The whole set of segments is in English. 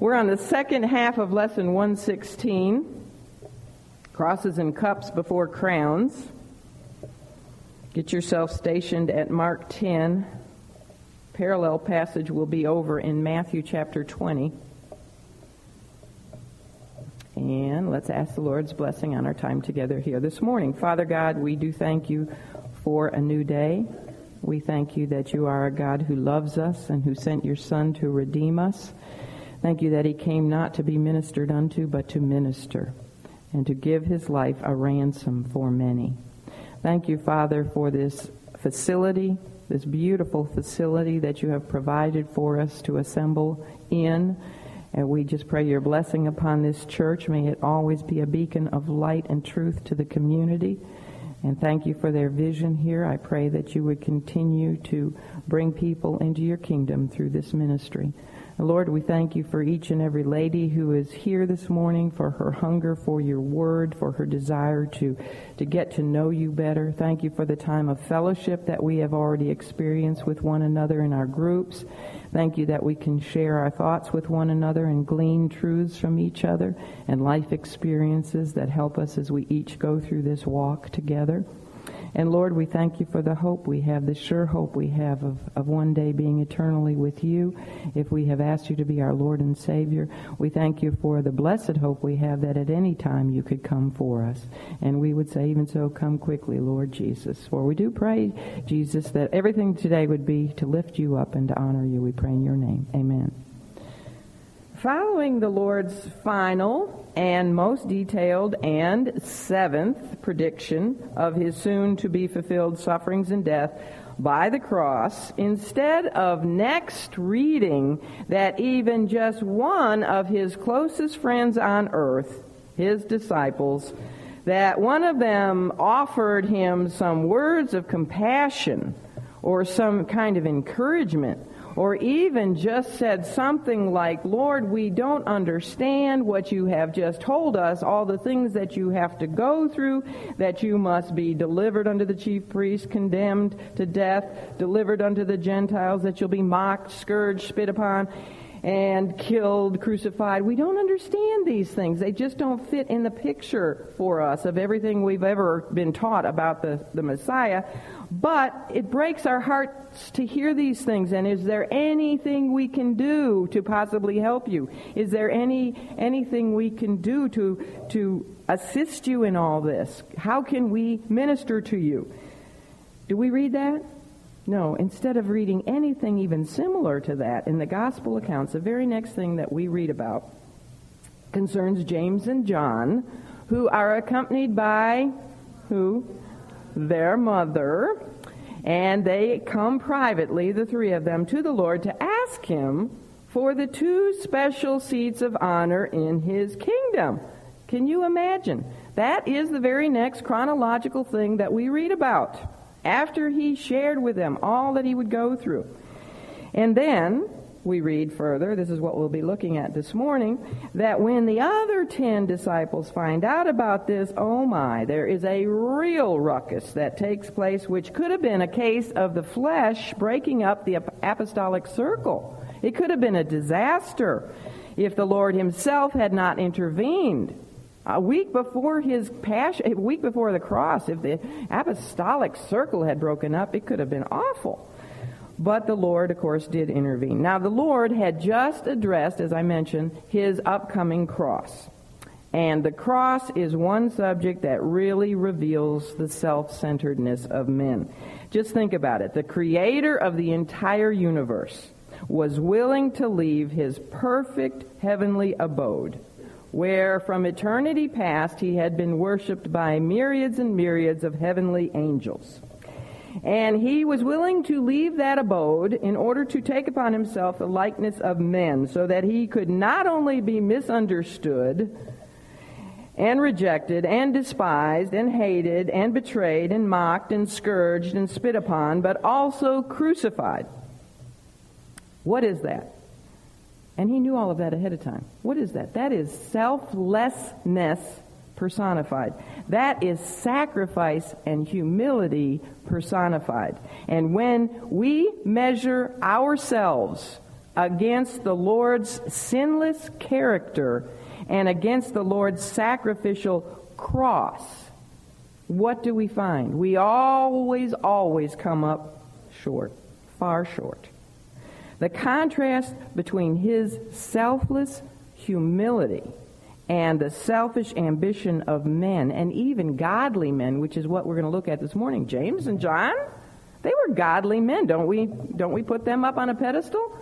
We're on the second half of lesson 116 Crosses and Cups Before Crowns. Get yourself stationed at Mark 10. Parallel passage will be over in Matthew chapter 20. And let's ask the Lord's blessing on our time together here this morning. Father God, we do thank you for a new day. We thank you that you are a God who loves us and who sent your Son to redeem us. Thank you that he came not to be ministered unto, but to minister and to give his life a ransom for many. Thank you, Father, for this facility, this beautiful facility that you have provided for us to assemble in. And we just pray your blessing upon this church. May it always be a beacon of light and truth to the community. And thank you for their vision here. I pray that you would continue to bring people into your kingdom through this ministry. Lord, we thank you for each and every lady who is here this morning, for her hunger for your word, for her desire to, to get to know you better. Thank you for the time of fellowship that we have already experienced with one another in our groups. Thank you that we can share our thoughts with one another and glean truths from each other and life experiences that help us as we each go through this walk together. And Lord, we thank you for the hope we have, the sure hope we have of, of one day being eternally with you if we have asked you to be our Lord and Savior. We thank you for the blessed hope we have that at any time you could come for us. And we would say, even so, come quickly, Lord Jesus. For we do pray, Jesus, that everything today would be to lift you up and to honor you. We pray in your name. Amen. Following the Lord's final and most detailed and seventh prediction of his soon to be fulfilled sufferings and death by the cross, instead of next reading that even just one of his closest friends on earth, his disciples, that one of them offered him some words of compassion or some kind of encouragement or even just said something like, Lord, we don't understand what you have just told us, all the things that you have to go through, that you must be delivered unto the chief priest, condemned to death, delivered unto the Gentiles, that you'll be mocked, scourged, spit upon and killed, crucified. We don't understand these things. They just don't fit in the picture for us of everything we've ever been taught about the, the Messiah. But it breaks our hearts to hear these things. And is there anything we can do to possibly help you? Is there any anything we can do to to assist you in all this? How can we minister to you? Do we read that? No, instead of reading anything even similar to that in the gospel accounts, the very next thing that we read about concerns James and John, who are accompanied by who? their mother, and they come privately, the three of them, to the Lord to ask him for the two special seats of honor in his kingdom. Can you imagine? That is the very next chronological thing that we read about after he shared with them all that he would go through. And then we read further, this is what we'll be looking at this morning, that when the other ten disciples find out about this, oh my, there is a real ruckus that takes place, which could have been a case of the flesh breaking up the apostolic circle. It could have been a disaster if the Lord himself had not intervened. A week before his passion, a week before the cross, if the apostolic circle had broken up, it could have been awful. But the Lord, of course, did intervene. Now, the Lord had just addressed, as I mentioned, his upcoming cross. And the cross is one subject that really reveals the self centeredness of men. Just think about it. The creator of the entire universe was willing to leave his perfect heavenly abode, where from eternity past he had been worshiped by myriads and myriads of heavenly angels. And he was willing to leave that abode in order to take upon himself the likeness of men, so that he could not only be misunderstood and rejected and despised and hated and betrayed and mocked and scourged and spit upon, but also crucified. What is that? And he knew all of that ahead of time. What is that? That is selflessness personified. That is sacrifice and humility personified. And when we measure ourselves against the Lord's sinless character and against the Lord's sacrificial cross, what do we find? We always, always come up short, far short. The contrast between his selfless humility and the selfish ambition of men, and even godly men, which is what we're going to look at this morning. James and John, they were godly men. Don't we, don't we put them up on a pedestal?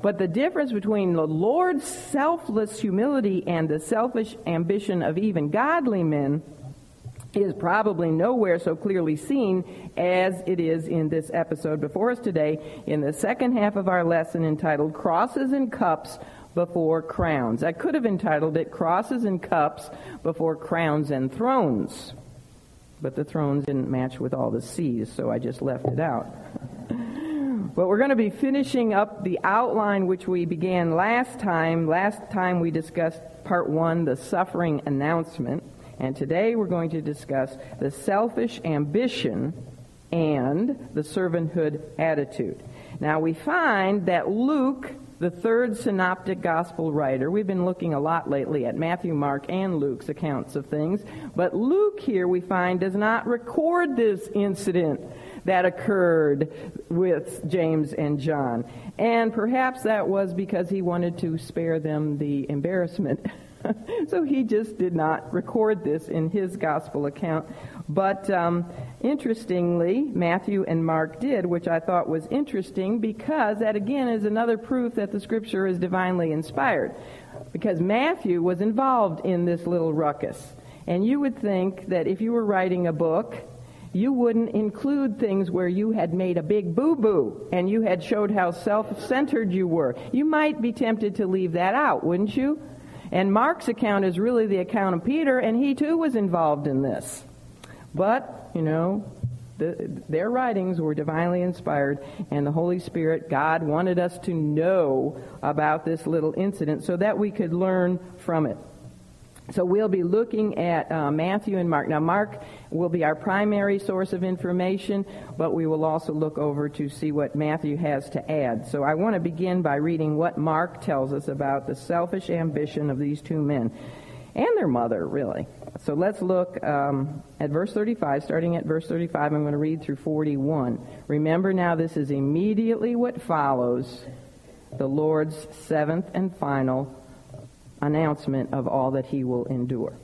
But the difference between the Lord's selfless humility and the selfish ambition of even godly men is probably nowhere so clearly seen as it is in this episode before us today in the second half of our lesson entitled Crosses and Cups Before Crowns. I could have entitled it Crosses and Cups Before Crowns and Thrones, but the thrones didn't match with all the C's, so I just left it out. But we're going to be finishing up the outline which we began last time. Last time we discussed part one, the suffering announcement. And today we're going to discuss the selfish ambition and the servanthood attitude. Now we find that Luke, the third synoptic gospel writer, we've been looking a lot lately at Matthew, Mark, and Luke's accounts of things, but Luke here we find does not record this incident that occurred with James and John. And perhaps that was because he wanted to spare them the embarrassment so he just did not record this in his gospel account. But um, interestingly, Matthew and Mark did, which I thought was interesting because that again is another proof that the scripture is divinely inspired. Because Matthew was involved in this little ruckus. And you would think that if you were writing a book, you wouldn't include things where you had made a big boo-boo and you had showed how self-centered you were. You might be tempted to leave that out, wouldn't you? And Mark's account is really the account of Peter, and he too was involved in this. But, you know, the, their writings were divinely inspired, and the Holy Spirit, God, wanted us to know about this little incident so that we could learn from it. So we'll be looking at uh, Matthew and Mark. Now, Mark will be our primary source of information, but we will also look over to see what Matthew has to add. So I want to begin by reading what Mark tells us about the selfish ambition of these two men and their mother, really. So let's look um, at verse 35. Starting at verse 35, I'm going to read through 41. Remember now, this is immediately what follows the Lord's seventh and final announcement of all that he will endure.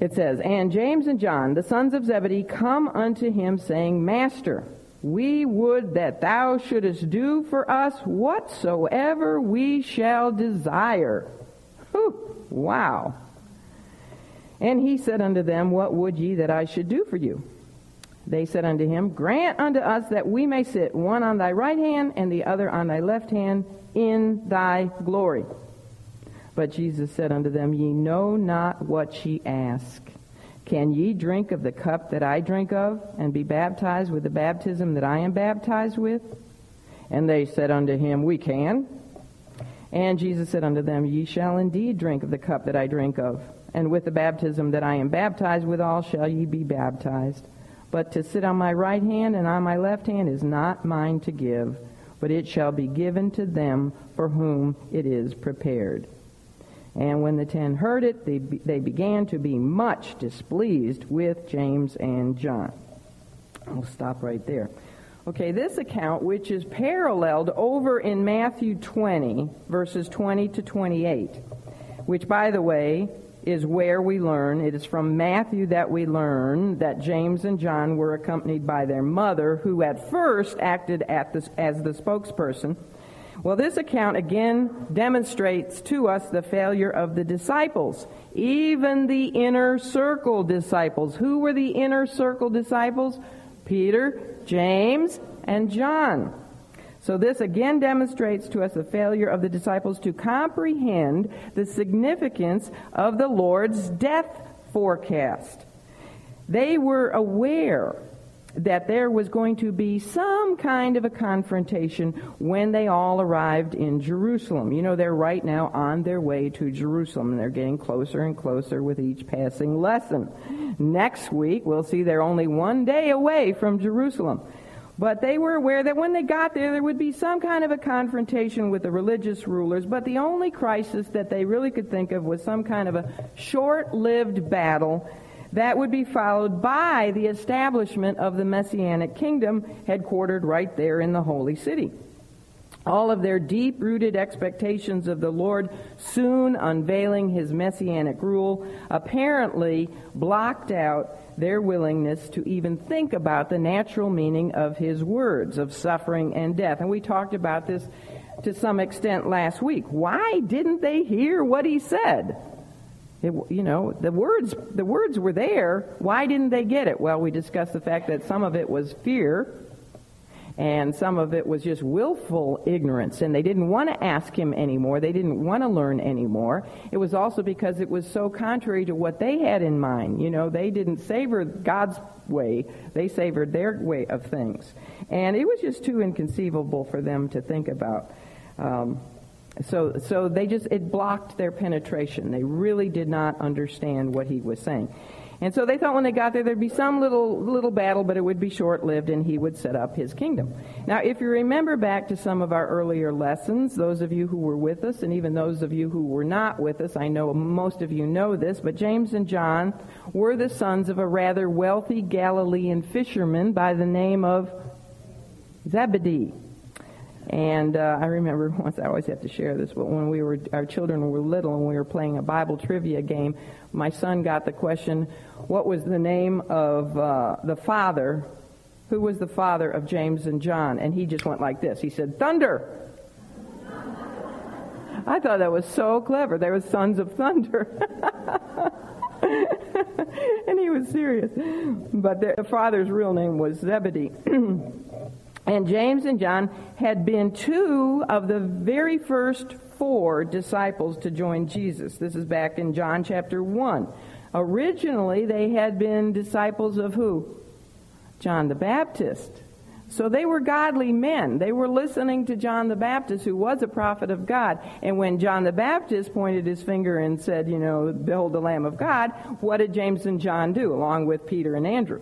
It says, And James and John, the sons of Zebedee, come unto him, saying, Master, we would that thou shouldest do for us whatsoever we shall desire. Whew, wow. And he said unto them, What would ye that I should do for you? They said unto him, Grant unto us that we may sit one on thy right hand and the other on thy left hand in thy glory. But Jesus said unto them, Ye know not what ye ask. Can ye drink of the cup that I drink of, and be baptized with the baptism that I am baptized with? And they said unto him, We can. And Jesus said unto them, Ye shall indeed drink of the cup that I drink of, and with the baptism that I am baptized withal shall ye be baptized. But to sit on my right hand and on my left hand is not mine to give, but it shall be given to them for whom it is prepared. And when the ten heard it, they, they began to be much displeased with James and John. I'll stop right there. Okay, this account, which is paralleled over in Matthew 20, verses 20 to 28, which, by the way, is where we learn, it is from Matthew that we learn that James and John were accompanied by their mother, who at first acted at this, as the spokesperson well, this account again demonstrates to us the failure of the disciples, even the inner circle disciples. Who were the inner circle disciples? Peter, James, and John. So this again demonstrates to us the failure of the disciples to comprehend the significance of the Lord's death forecast. They were aware that there was going to be some kind of a confrontation when they all arrived in Jerusalem. You know, they're right now on their way to Jerusalem, and they're getting closer and closer with each passing lesson. Next week, we'll see they're only one day away from Jerusalem. But they were aware that when they got there, there would be some kind of a confrontation with the religious rulers. But the only crisis that they really could think of was some kind of a short-lived battle that would be followed by the establishment of the Messianic kingdom headquartered right there in the holy city. All of their deep rooted expectations of the Lord soon unveiling his messianic rule apparently blocked out their willingness to even think about the natural meaning of his words of suffering and death. And we talked about this to some extent last week. Why didn't they hear what he said? It, you know, the words, the words were there. Why didn't they get it? Well, we discussed the fact that some of it was fear and some of it was just willful ignorance and they didn't want to ask him anymore. They didn't want to learn anymore. It was also because it was so contrary to what they had in mind. You know they didn't savor god's way. They savored their way of things. And it was just too inconceivable for them to think about. Um, so so they just it blocked their penetration they really did not understand what he was saying and so they thought when they got there there'd be some little little battle, but it would be short-lived and he would set up his kingdom. Now, if you remember back to some of our earlier lessons, those of you who were with us and even those of you who were not with us, I know most of you know this, but James and John were the sons of a rather wealthy Galilean fisherman by the name of Zebedee. And uh, I remember once, I always have to share this, but when we were, our children were little and we were playing a Bible trivia game, my son got the question, what was the name of uh, the father? Who was the father of James and John? And he just went like this. He said, Thunder. I thought that was so clever. They were sons of thunder. and he was serious. But the father's real name was Zebedee. and James and John had been two of the very first four disciples to join Jesus. This is back in John chapter 1. Originally, they had been disciples of who? John the Baptist. So they were godly men. They were listening to John the Baptist, who was a prophet of God. And when John the Baptist pointed his finger and said, you know, behold the Lamb of God, what did James and John do, along with Peter and Andrew?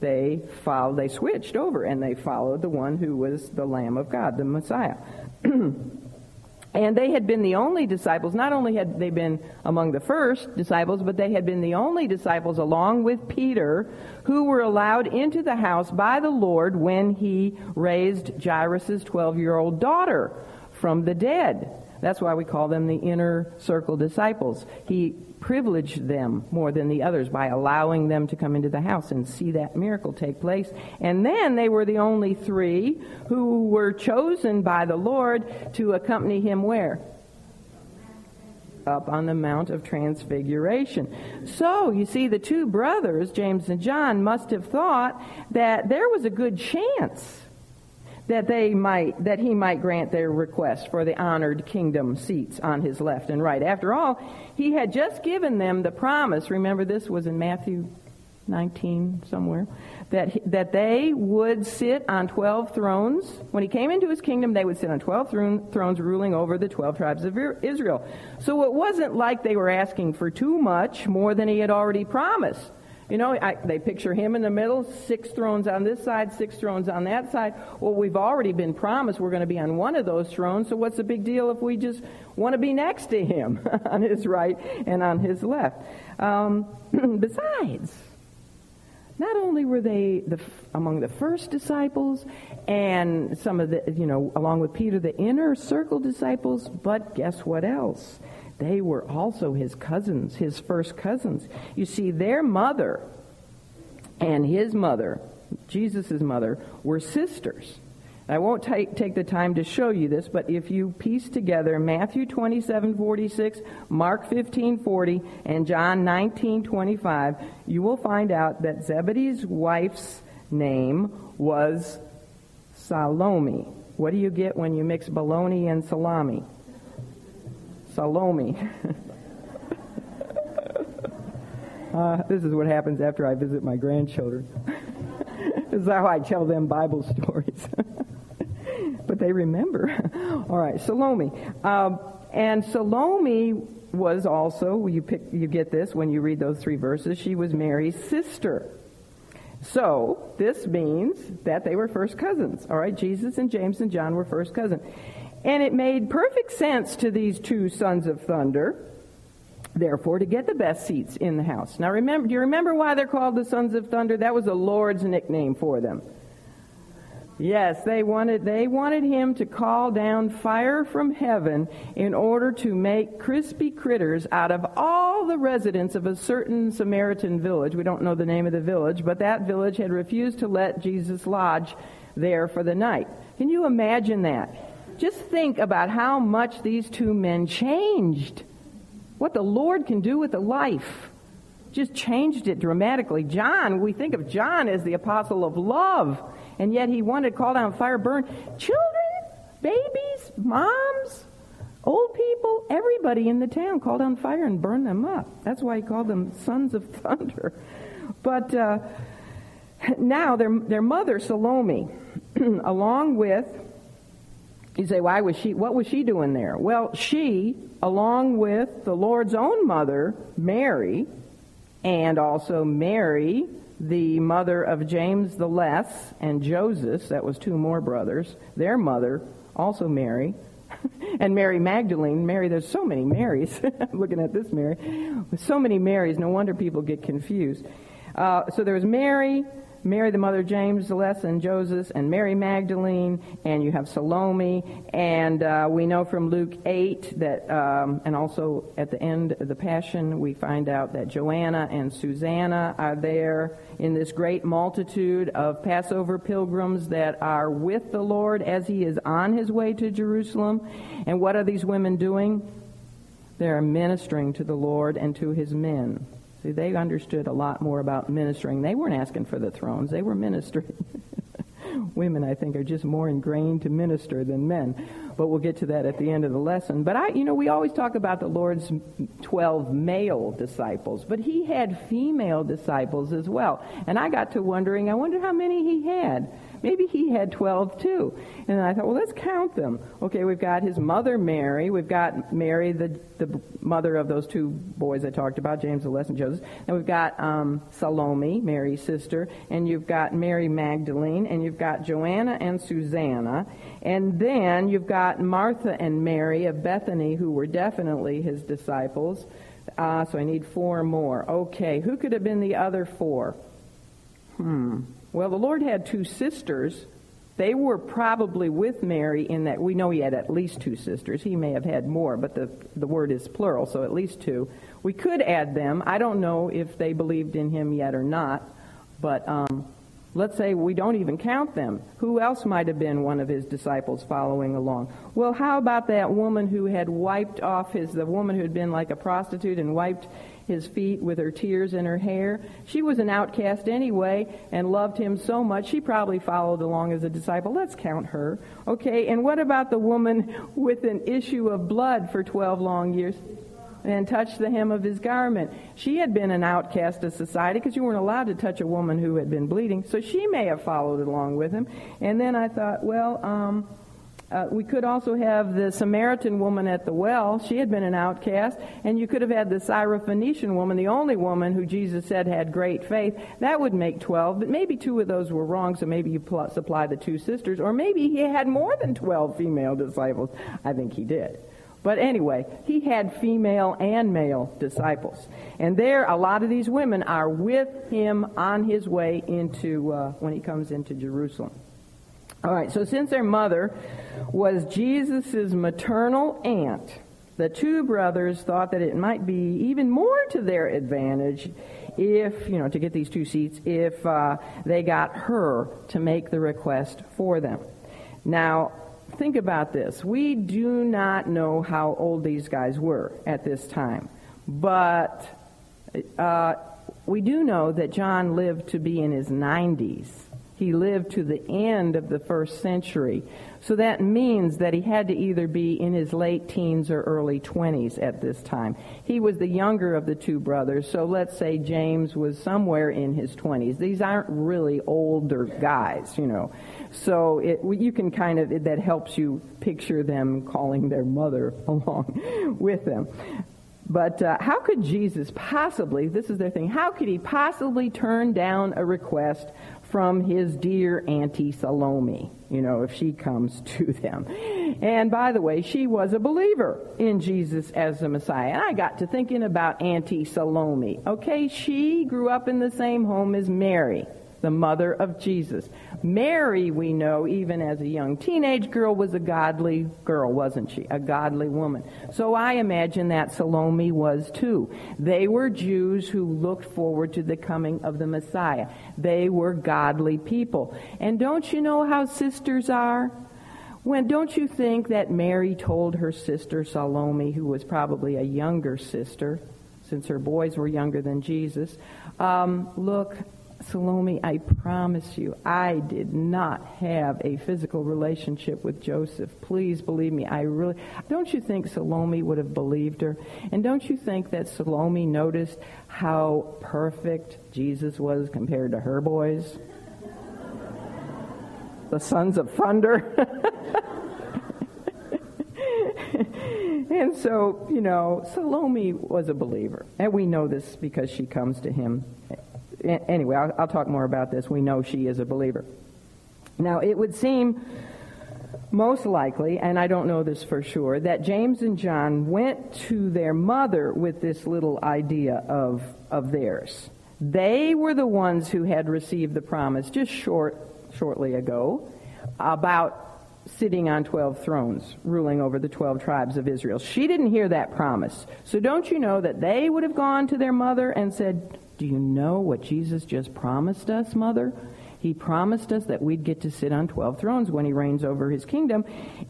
They followed, they switched over and they followed the one who was the Lamb of God, the Messiah. And they had been the only disciples, not only had they been among the first disciples, but they had been the only disciples along with Peter who were allowed into the house by the Lord when he raised Jairus' 12 year old daughter from the dead. That's why we call them the inner circle disciples. He privileged them more than the others by allowing them to come into the house and see that miracle take place. And then they were the only three who were chosen by the Lord to accompany him where? Up on the Mount of Transfiguration. So, you see, the two brothers, James and John, must have thought that there was a good chance that they might that he might grant their request for the honored kingdom seats on his left and right. After all, he had just given them the promise. Remember this was in Matthew 19 somewhere that that they would sit on 12 thrones. When he came into his kingdom, they would sit on 12 thrones ruling over the 12 tribes of Israel. So it wasn't like they were asking for too much more than he had already promised. You know, I, they picture him in the middle, six thrones on this side, six thrones on that side. Well, we've already been promised we're going to be on one of those thrones, so what's the big deal if we just want to be next to him on his right and on his left? Um, besides, not only were they the, among the first disciples and some of the, you know, along with Peter, the inner circle disciples, but guess what else? They were also his cousins, his first cousins. You see, their mother and his mother, Jesus' mother, were sisters. I won't take, take the time to show you this, but if you piece together Matthew 27, 46, Mark 15, 40, and John 19, 25, you will find out that Zebedee's wife's name was Salome. What do you get when you mix bologna and salami? Salome. uh, this is what happens after I visit my grandchildren. this is how I tell them Bible stories. but they remember. All right, Salome. Um, and Salome was also, you, pick, you get this when you read those three verses, she was Mary's sister. So this means that they were first cousins. All right, Jesus and James and John were first cousins. And it made perfect sense to these two sons of thunder, therefore, to get the best seats in the house. Now remember, do you remember why they're called the sons of thunder? That was the Lord's nickname for them. Yes, they wanted they wanted him to call down fire from heaven in order to make crispy critters out of all the residents of a certain Samaritan village. We don't know the name of the village, but that village had refused to let Jesus lodge there for the night. Can you imagine that? Just think about how much these two men changed. What the Lord can do with a life. Just changed it dramatically. John, we think of John as the apostle of love and yet he wanted to call down fire, burn children, babies, moms, old people, everybody in the town called on fire and burned them up. That's why he called them sons of thunder. But uh, now their their mother Salome, along with you say, why was she? What was she doing there? Well, she, along with the Lord's own mother, Mary, and also Mary, the mother of James the Less and Joseph, that was two more brothers, their mother, also Mary, and Mary Magdalene. Mary, there's so many Marys. looking at this Mary. So many Marys, no wonder people get confused. Uh, so there was Mary, Mary, the mother of James, the Less, and Joseph, and Mary Magdalene, and you have Salome, and uh, we know from Luke 8 that, um, and also at the end of the Passion, we find out that Joanna and Susanna are there in this great multitude of Passover pilgrims that are with the Lord as he is on his way to Jerusalem. And what are these women doing? They're ministering to the Lord and to his men. See, they understood a lot more about ministering. They weren't asking for the thrones, they were ministering. Women, I think, are just more ingrained to minister than men. But we'll get to that at the end of the lesson. But I, you know, we always talk about the Lord's 12 male disciples, but he had female disciples as well. And I got to wondering, I wonder how many he had. Maybe he had 12 too. And I thought, well, let's count them. Okay, we've got his mother Mary. We've got Mary, the, the mother of those two boys I talked about, James, the and Joseph. And we've got um, Salome, Mary's sister. And you've got Mary Magdalene. And you've got Joanna and Susanna. And then you've got Martha and Mary of Bethany, who were definitely his disciples. Uh, so I need four more. Okay, who could have been the other four? Hmm. Well, the Lord had two sisters. They were probably with Mary in that we know he had at least two sisters. He may have had more, but the, the word is plural, so at least two. We could add them. I don't know if they believed in him yet or not, but um, let's say we don't even count them. Who else might have been one of his disciples following along? Well, how about that woman who had wiped off his, the woman who had been like a prostitute and wiped his feet with her tears in her hair. She was an outcast anyway and loved him so much she probably followed along as a disciple. Let's count her. Okay, and what about the woman with an issue of blood for 12 long years? and touched the hem of his garment. She had been an outcast of society because you weren't allowed to touch a woman who had been bleeding. So she may have followed along with him. And then I thought, well, um, uh, we could also have the Samaritan woman at the well. She had been an outcast. And you could have had the Syrophoenician woman, the only woman who Jesus said had great faith. That would make 12. But maybe two of those were wrong, so maybe you pl- supply the two sisters. Or maybe he had more than 12 female disciples. I think he did. But anyway, he had female and male disciples. And there, a lot of these women are with him on his way into, uh, when he comes into Jerusalem. All right, so since their mother was Jesus' maternal aunt, the two brothers thought that it might be even more to their advantage if, you know, to get these two seats, if uh, they got her to make the request for them. Now, think about this. We do not know how old these guys were at this time, but uh, we do know that John lived to be in his 90s he lived to the end of the first century. So that means that he had to either be in his late teens or early 20s at this time. He was the younger of the two brothers, so let's say James was somewhere in his 20s. These aren't really older guys, you know. So it, you can kind of, that helps you picture them calling their mother along with them. But uh, how could Jesus possibly, this is their thing, how could he possibly turn down a request from his dear Auntie Salome, you know, if she comes to them. And by the way, she was a believer in Jesus as the Messiah. And I got to thinking about Auntie Salome. Okay, she grew up in the same home as Mary the mother of Jesus. Mary, we know, even as a young teenage girl, was a godly girl, wasn't she? A godly woman. So I imagine that Salome was too. They were Jews who looked forward to the coming of the Messiah. They were godly people. And don't you know how sisters are? When don't you think that Mary told her sister Salome, who was probably a younger sister, since her boys were younger than Jesus, um, look, Salome, I promise you, I did not have a physical relationship with Joseph. Please believe me. I really, don't you think Salome would have believed her? And don't you think that Salome noticed how perfect Jesus was compared to her boys? the sons of thunder. and so, you know, Salome was a believer. And we know this because she comes to him anyway, I'll, I'll talk more about this. We know she is a believer. Now, it would seem most likely, and I don't know this for sure, that James and John went to their mother with this little idea of, of theirs. They were the ones who had received the promise just short, shortly ago about sitting on 12 thrones, ruling over the 12 tribes of Israel. She didn't hear that promise. So don't you know that they would have gone to their mother and said, do you know what Jesus just promised us, Mother? He promised us that we'd get to sit on 12 thrones when he reigns over his kingdom.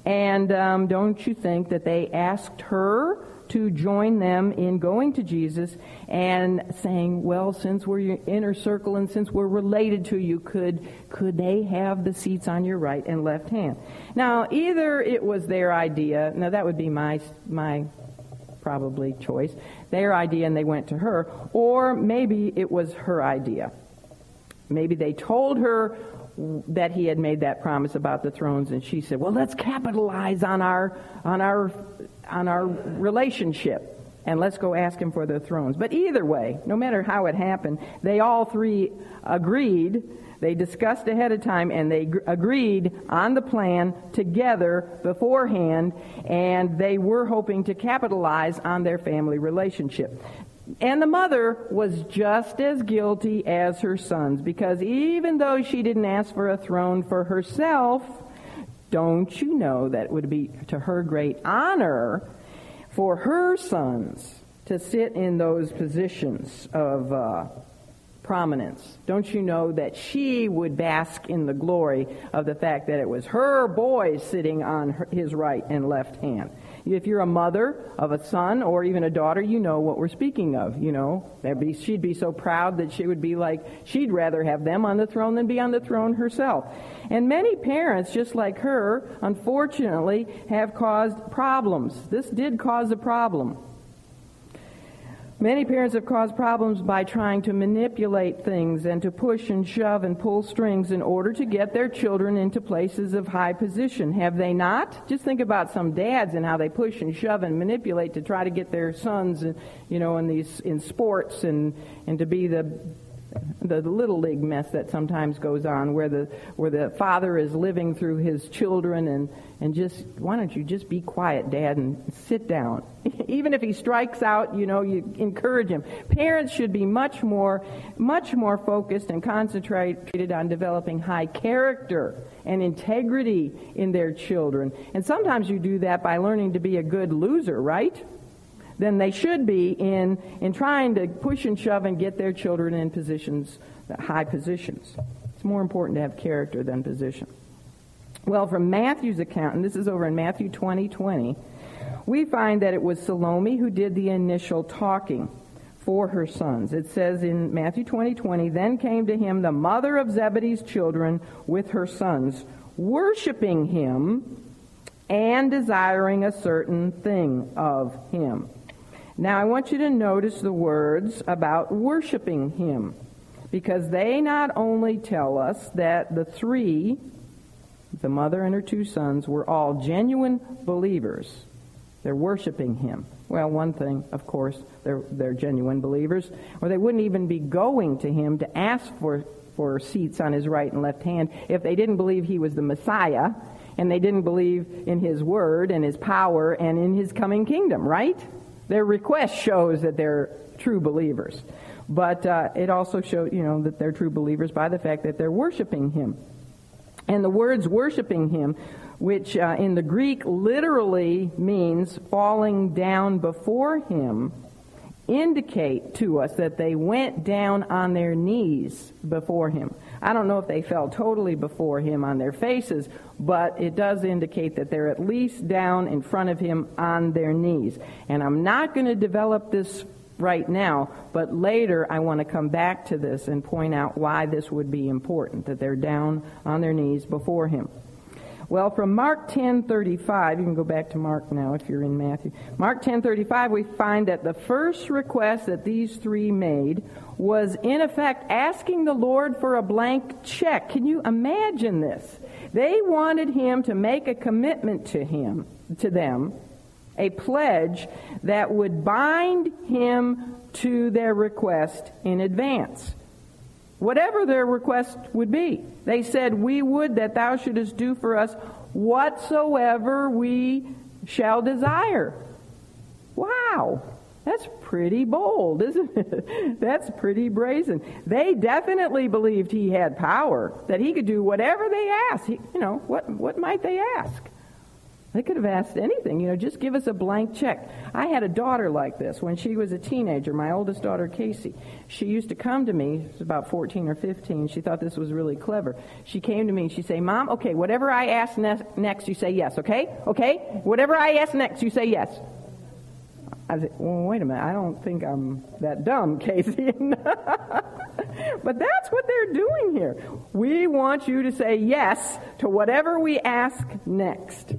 And um, don't you think that they asked her to join them in going to Jesus and saying, well, since we're your inner circle and since we're related to you, could, could they have the seats on your right and left hand? Now, either it was their idea, now that would be my, my probably choice, their idea and they went to her, or maybe it was her idea. Maybe they told her that he had made that promise about the thrones and she said, "Well, let's capitalize on our on our on our relationship and let's go ask him for the thrones." But either way, no matter how it happened, they all three agreed they discussed ahead of time and they agreed on the plan together beforehand, and they were hoping to capitalize on their family relationship. And the mother was just as guilty as her sons because even though she didn't ask for a throne for herself, don't you know that it would be to her great honor for her sons to sit in those positions of uh, prominence. Don't you know that she would bask in the glory of the fact that it was her boys sitting on her, his right and left hand? If you're a mother of a son or even a daughter, you know what we're speaking of. You know, be, she'd be so proud that she would be like, she'd rather have them on the throne than be on the throne herself. And many parents, just like her, unfortunately, have caused problems. This did cause a problem. Many parents have caused problems by trying to manipulate things and to push and shove and pull strings in order to get their children into places of high position. Have they not? Just think about some dads and how they push and shove and manipulate to try to get their sons, you know, in these in sports and and to be the the little league mess that sometimes goes on where the where the father is living through his children and and just why don't you just be quiet dad and sit down? Even if he strikes out you know you encourage him. Parents should be much more much more focused and concentrated on developing high character and integrity in their children. And sometimes you do that by learning to be a good loser right than they should be in, in trying to push and shove and get their children in positions, high positions. It's more important to have character than position. Well, from Matthew's account, and this is over in Matthew 20, 20, we find that it was Salome who did the initial talking for her sons. It says in Matthew 20, 20, Then came to him the mother of Zebedee's children with her sons, worshiping him and desiring a certain thing of him. Now I want you to notice the words about worshiping him because they not only tell us that the three, the mother and her two sons, were all genuine believers, They're worshiping him. Well, one thing, of course, they're, they're genuine believers, or they wouldn't even be going to him to ask for, for seats on his right and left hand if they didn't believe he was the Messiah and they didn't believe in his word and his power and in his coming kingdom, right? Their request shows that they're true believers. But uh, it also shows, you know, that they're true believers by the fact that they're worshiping him. And the words worshiping him, which uh, in the Greek literally means falling down before him, indicate to us that they went down on their knees before him. I don't know if they fell totally before him on their faces, but it does indicate that they're at least down in front of him on their knees. And I'm not going to develop this right now, but later I want to come back to this and point out why this would be important, that they're down on their knees before him. Well, from Mark 10:35, you can go back to Mark now if you're in Matthew. Mark 10:35, we find that the first request that these three made was in effect asking the Lord for a blank check. Can you imagine this? They wanted him to make a commitment to him, to them, a pledge that would bind him to their request in advance. Whatever their request would be. They said, We would that thou shouldest do for us whatsoever we shall desire. Wow. That's pretty bold, isn't it? That's pretty brazen. They definitely believed he had power, that he could do whatever they asked. He, you know, what, what might they ask? They could have asked anything, you know, just give us a blank check. I had a daughter like this when she was a teenager, my oldest daughter, Casey. She used to come to me, she was about 14 or 15. She thought this was really clever. She came to me and she'd say, Mom, okay, whatever I ask ne- next, you say yes, okay? Okay? Whatever I ask next, you say yes. I said, well, wait a minute, I don't think I'm that dumb, Casey. but that's what they're doing here. We want you to say yes to whatever we ask next.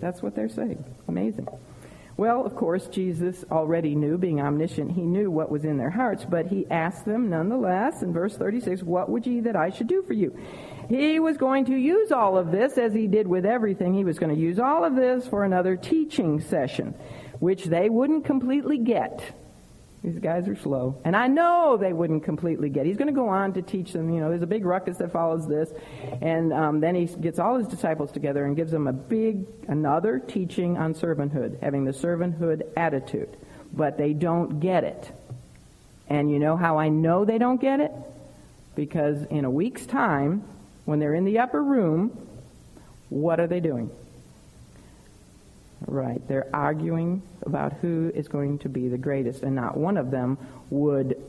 That's what they're saying. Amazing. Well, of course, Jesus already knew, being omniscient, he knew what was in their hearts, but he asked them nonetheless in verse 36, What would ye that I should do for you? He was going to use all of this, as he did with everything, he was going to use all of this for another teaching session, which they wouldn't completely get. These guys are slow. And I know they wouldn't completely get. He's going to go on to teach them, you know, there's a big ruckus that follows this. And um, then he gets all his disciples together and gives them a big, another teaching on servanthood, having the servanthood attitude. But they don't get it. And you know how I know they don't get it? Because in a week's time, when they're in the upper room, what are they doing? Right. They're arguing about who is going to be the greatest, and not one of them would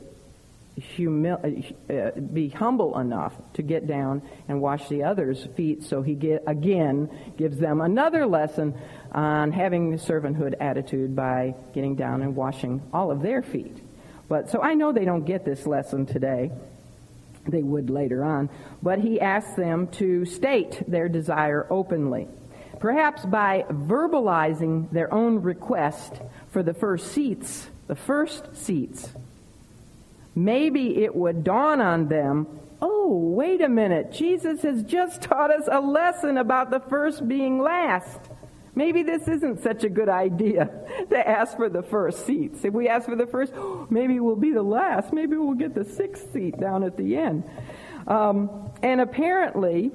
humil- uh, be humble enough to get down and wash the other's feet. So he get, again gives them another lesson on having the servanthood attitude by getting down and washing all of their feet. But so I know they don't get this lesson today. They would later on. But he asks them to state their desire openly perhaps by verbalizing their own request for the first seats, the first seats, maybe it would dawn on them oh, wait a minute, Jesus has just taught us a lesson about the first being last. Maybe this isn't such a good idea to ask for the first seats. If we ask for the first, maybe we'll be the last. Maybe we'll get the sixth seat down at the end. Um, and apparently,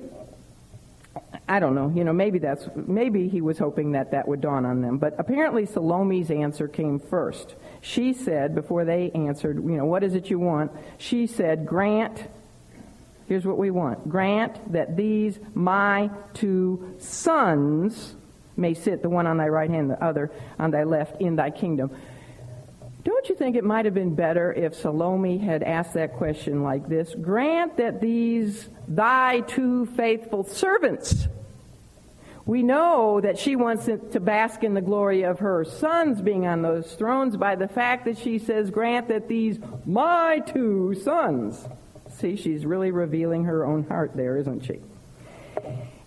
I don't know. You know, maybe that's maybe he was hoping that that would dawn on them. But apparently Salome's answer came first. She said before they answered, you know, what is it you want? She said, "Grant Here's what we want. Grant that these my two sons may sit the one on thy right hand, the other on thy left in thy kingdom." Don't you think it might have been better if Salome had asked that question like this? Grant that these thy two faithful servants. We know that she wants to bask in the glory of her sons being on those thrones by the fact that she says, Grant that these my two sons. See, she's really revealing her own heart there, isn't she?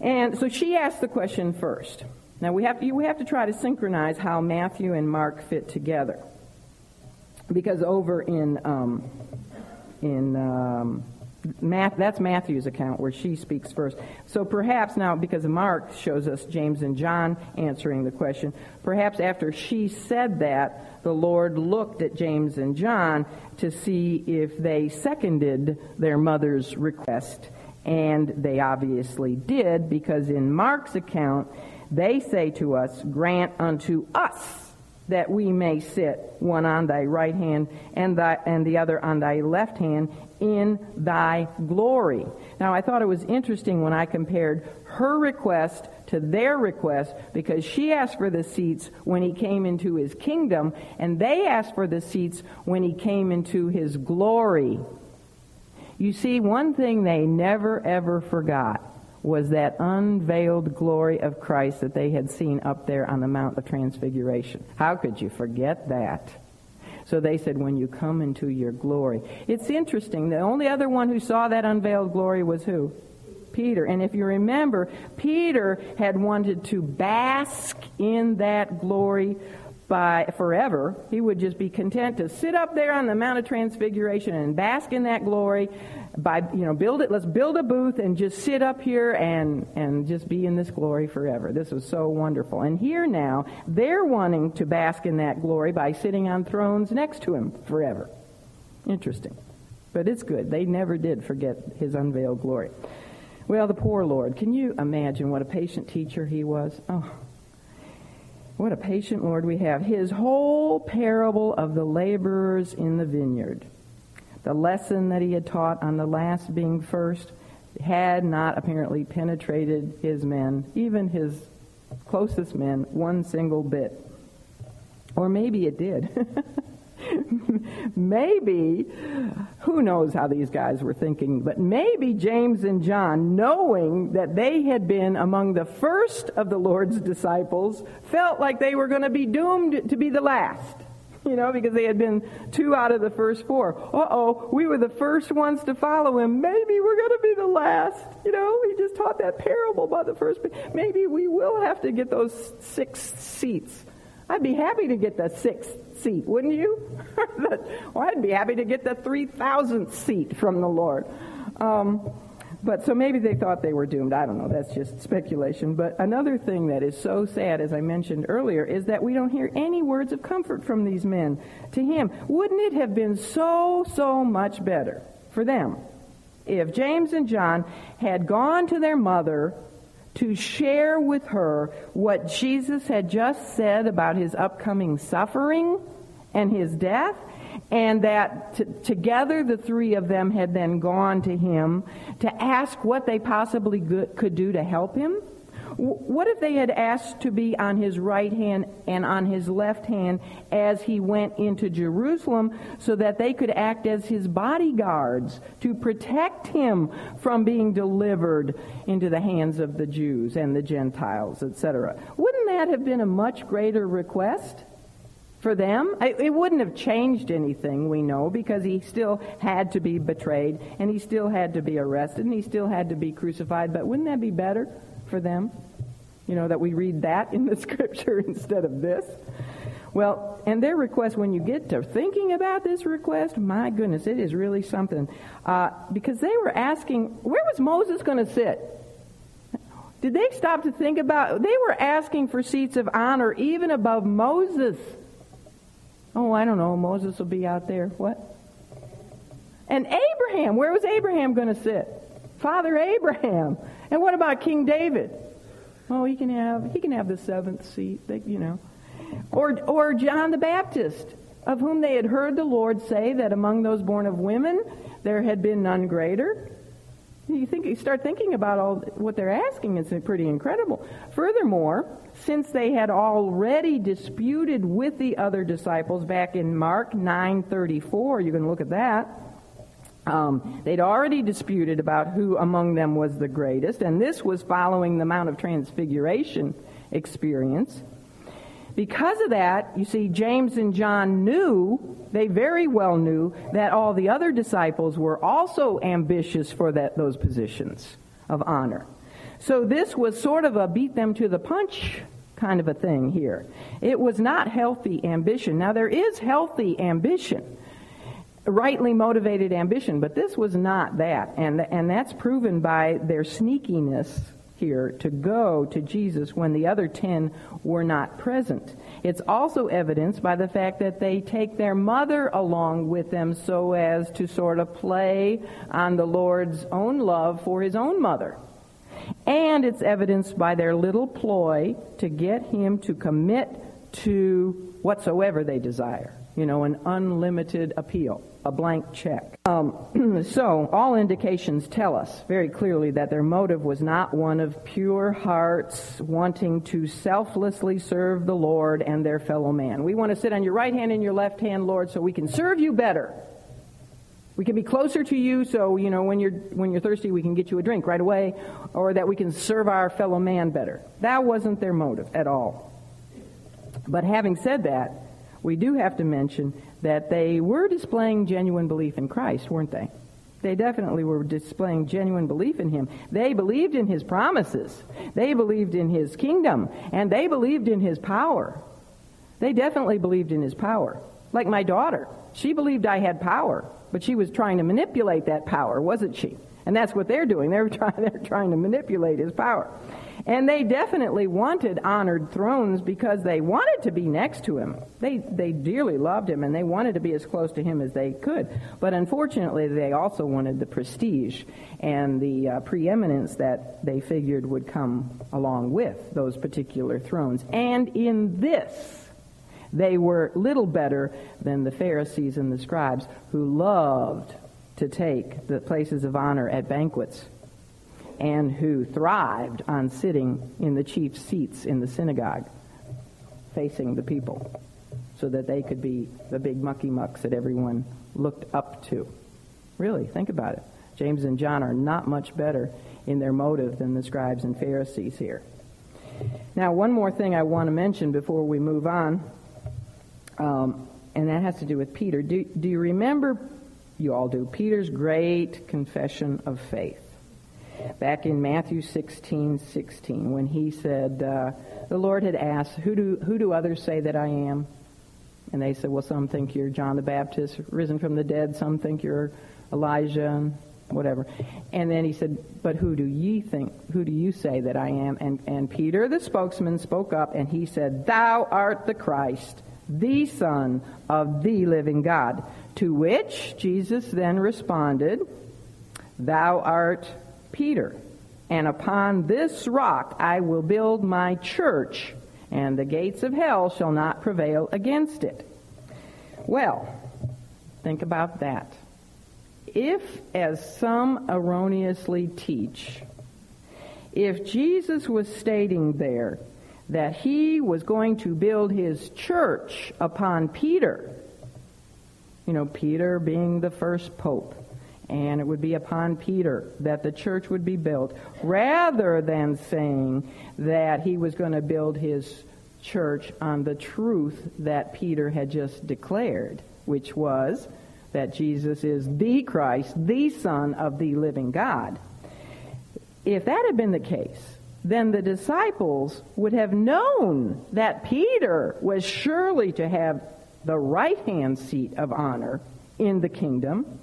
And so she asked the question first. Now we have, we have to try to synchronize how Matthew and Mark fit together because over in um, in um, Math, that's Matthew's account where she speaks first. So perhaps now, because Mark shows us James and John answering the question, perhaps after she said that, the Lord looked at James and John to see if they seconded their mother's request. And they obviously did, because in Mark's account, they say to us, Grant unto us that we may sit one on thy right hand and, thy, and the other on thy left hand in thy glory. Now, I thought it was interesting when I compared her request to their request because she asked for the seats when he came into his kingdom, and they asked for the seats when he came into his glory. You see, one thing they never ever forgot was that unveiled glory of Christ that they had seen up there on the Mount of Transfiguration. How could you forget that? So they said, when you come into your glory. It's interesting. The only other one who saw that unveiled glory was who? Peter. And if you remember, Peter had wanted to bask in that glory by forever. He would just be content to sit up there on the Mount of Transfiguration and bask in that glory by you know build it let's build a booth and just sit up here and and just be in this glory forever. This was so wonderful. And here now they're wanting to bask in that glory by sitting on thrones next to him forever. Interesting. But it's good. They never did forget his unveiled glory. Well the poor lord. Can you imagine what a patient teacher he was? Oh what a patient lord we have. His whole parable of the laborers in the vineyard the lesson that he had taught on the last being first had not apparently penetrated his men, even his closest men, one single bit. Or maybe it did. maybe, who knows how these guys were thinking, but maybe James and John, knowing that they had been among the first of the Lord's disciples, felt like they were going to be doomed to be the last you know, because they had been two out of the first four. Uh oh, we were the first ones to follow him. Maybe we're going to be the last. You know, he just taught that parable about the first. Maybe we will have to get those six seats. I'd be happy to get the sixth seat, wouldn't you? well, I'd be happy to get the 3,000th seat from the Lord. Um, but so maybe they thought they were doomed. I don't know. That's just speculation. But another thing that is so sad, as I mentioned earlier, is that we don't hear any words of comfort from these men to him. Wouldn't it have been so, so much better for them if James and John had gone to their mother to share with her what Jesus had just said about his upcoming suffering and his death? And that t- together the three of them had then gone to him to ask what they possibly could do to help him. W- what if they had asked to be on his right hand and on his left hand as he went into Jerusalem so that they could act as his bodyguards to protect him from being delivered into the hands of the Jews and the Gentiles, etc.? Wouldn't that have been a much greater request? For them. It wouldn't have changed anything, we know, because he still had to be betrayed, and he still had to be arrested, and he still had to be crucified. But wouldn't that be better for them? You know, that we read that in the scripture instead of this? Well, and their request, when you get to thinking about this request, my goodness, it is really something. Uh, because they were asking, where was Moses going to sit? Did they stop to think about? They were asking for seats of honor even above Moses. Oh, I don't know. Moses will be out there. What? And Abraham. Where was Abraham going to sit? Father Abraham. And what about King David? Oh, he can have he can have the seventh seat. You know, or or John the Baptist, of whom they had heard the Lord say that among those born of women there had been none greater. You think you start thinking about all what they're asking is pretty incredible. Furthermore, since they had already disputed with the other disciples back in Mark 9:34, you can look at that. Um, they'd already disputed about who among them was the greatest, and this was following the Mount of Transfiguration experience. Because of that, you see, James and John knew, they very well knew, that all the other disciples were also ambitious for that, those positions of honor. So this was sort of a beat them to the punch kind of a thing here. It was not healthy ambition. Now, there is healthy ambition. rightly motivated ambition, but this was not that. And, and that's proven by their sneakiness here to go to Jesus when the other ten were not present. It's also evidenced by the fact that they take their mother along with them so as to sort of play on the Lord's own love for his own mother. And it's evidenced by their little ploy to get him to commit to whatsoever they desire. You know, an unlimited appeal a blank check. Um, so, all indications tell us very clearly that their motive was not one of pure hearts wanting to selflessly serve the Lord and their fellow man. We want to sit on your right hand and your left hand, Lord, so we can serve you better. We can be closer to you, so you know when you're when you're thirsty, we can get you a drink right away, or that we can serve our fellow man better. That wasn't their motive at all. But having said that, we do have to mention that they were displaying genuine belief in Christ, weren't they? They definitely were displaying genuine belief in him. They believed in his promises. They believed in his kingdom. And they believed in his power. They definitely believed in his power. Like my daughter. She believed I had power, but she was trying to manipulate that power, wasn't she? And that's what they're doing. They're trying, they're trying to manipulate his power. And they definitely wanted honored thrones because they wanted to be next to him. They, they dearly loved him and they wanted to be as close to him as they could. But unfortunately, they also wanted the prestige and the uh, preeminence that they figured would come along with those particular thrones. And in this, they were little better than the Pharisees and the scribes who loved to take the places of honor at banquets and who thrived on sitting in the chief seats in the synagogue, facing the people, so that they could be the big mucky mucks that everyone looked up to. Really, think about it. James and John are not much better in their motive than the scribes and Pharisees here. Now, one more thing I want to mention before we move on, um, and that has to do with Peter. Do, do you remember, you all do, Peter's great confession of faith? Back in Matthew 16, 16, when he said, uh, the Lord had asked, who do, who do others say that I am? And they said, well, some think you're John the Baptist, risen from the dead. Some think you're Elijah, and whatever. And then he said, but who do ye think, who do you say that I am? And, and Peter, the spokesman, spoke up and he said, thou art the Christ, the Son of the living God. To which Jesus then responded, thou art Peter, and upon this rock I will build my church, and the gates of hell shall not prevail against it. Well, think about that. If, as some erroneously teach, if Jesus was stating there that he was going to build his church upon Peter, you know, Peter being the first pope, and it would be upon Peter that the church would be built, rather than saying that he was going to build his church on the truth that Peter had just declared, which was that Jesus is the Christ, the Son of the living God. If that had been the case, then the disciples would have known that Peter was surely to have the right hand seat of honor in the kingdom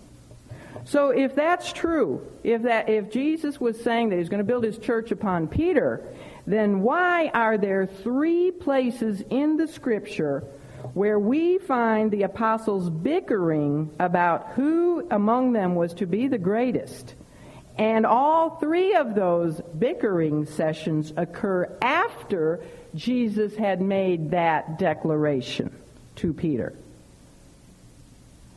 so if that's true, if that if Jesus was saying that he's going to build his church upon Peter, then why are there three places in the scripture where we find the apostles bickering about who among them was to be the greatest? And all three of those bickering sessions occur after Jesus had made that declaration to Peter.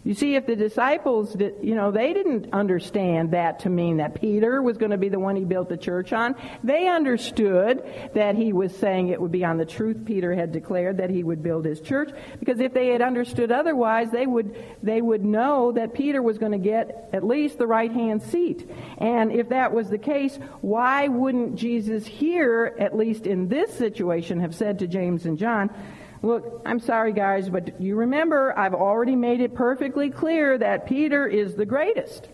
You see, if the disciples, did, you know, they didn't understand that to mean that Peter was going to be the one he built the church on. They understood that he was saying it would be on the truth Peter had declared that he would build his church. Because if they had understood otherwise, they would, they would know that Peter was going to get at least the right hand seat. And if that was the case, why wouldn't Jesus here, at least in this situation, have said to James and John, Look, I'm sorry, guys, but you remember I've already made it perfectly clear that Peter is the greatest.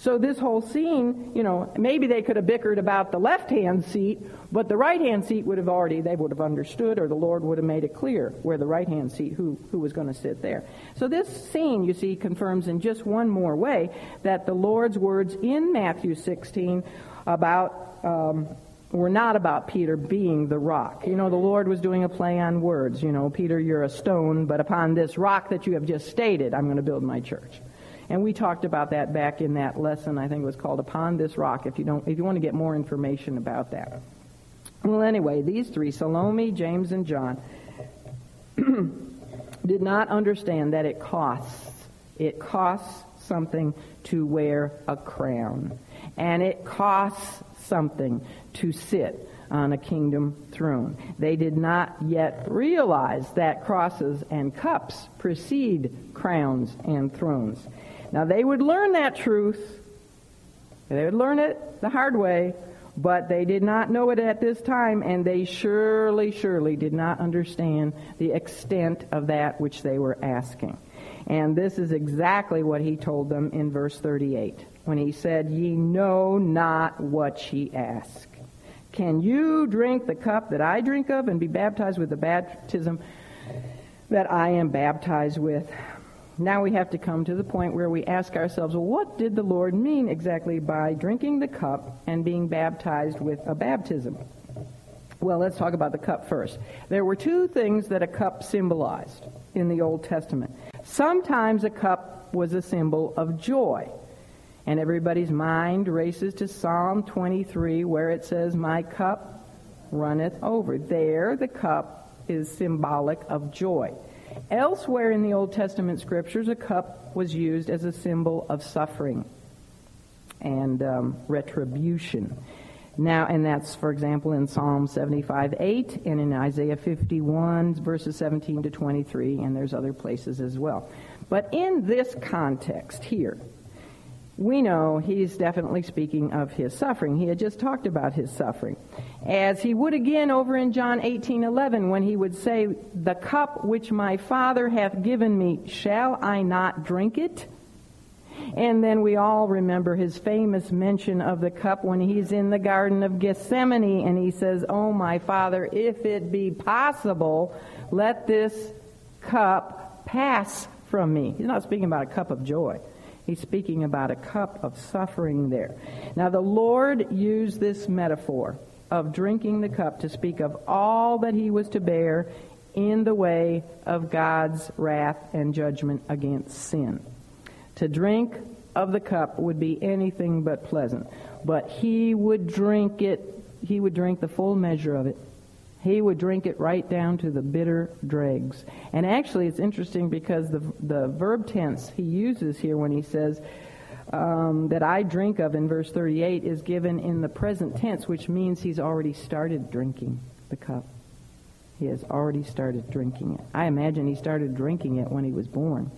So this whole scene, you know, maybe they could have bickered about the left-hand seat, but the right-hand seat would have already, they would have understood, or the Lord would have made it clear where the right-hand seat, who, who was going to sit there. So this scene, you see, confirms in just one more way that the Lord's words in Matthew 16 about um, were not about Peter being the rock. You know, the Lord was doing a play on words. You know, Peter, you're a stone, but upon this rock that you have just stated, I'm going to build my church. And we talked about that back in that lesson. I think it was called "Upon This Rock." If you don't, if you want to get more information about that. Well, anyway, these three, Salome, James, and John, did not understand that it costs. It costs something to wear a crown, and it costs something to sit on a kingdom throne. They did not yet realize that crosses and cups precede crowns and thrones. Now, they would learn that truth. They would learn it the hard way, but they did not know it at this time, and they surely, surely did not understand the extent of that which they were asking. And this is exactly what he told them in verse 38 when he said, Ye know not what ye ask. Can you drink the cup that I drink of and be baptized with the baptism that I am baptized with? now we have to come to the point where we ask ourselves, well, what did the Lord mean exactly by drinking the cup and being baptized with a baptism? Well, let's talk about the cup first. There were two things that a cup symbolized in the Old Testament. Sometimes a cup was a symbol of joy. And everybody's mind races to Psalm 23 where it says, My cup runneth over. There, the cup is symbolic of joy. Elsewhere in the Old Testament scriptures, a cup was used as a symbol of suffering and um, retribution. Now, and that's, for example, in Psalm 75, 8, and in Isaiah 51, verses 17 to 23, and there's other places as well. But in this context here, we know he's definitely speaking of his suffering. He had just talked about his suffering. As he would again over in John 18:11 when he would say, "The cup which my Father hath given me, shall I not drink it?" And then we all remember his famous mention of the cup when he's in the Garden of Gethsemane and he says, Oh, my Father, if it be possible, let this cup pass from me. He's not speaking about a cup of joy. He's speaking about a cup of suffering there. Now, the Lord used this metaphor of drinking the cup to speak of all that he was to bear in the way of God's wrath and judgment against sin. To drink of the cup would be anything but pleasant, but he would drink it, he would drink the full measure of it he would drink it right down to the bitter dregs. And actually, it's interesting because the, the verb tense he uses here when he says, um, that I drink of in verse 38 is given in the present tense, which means he's already started drinking the cup. He has already started drinking it. I imagine he started drinking it when he was born.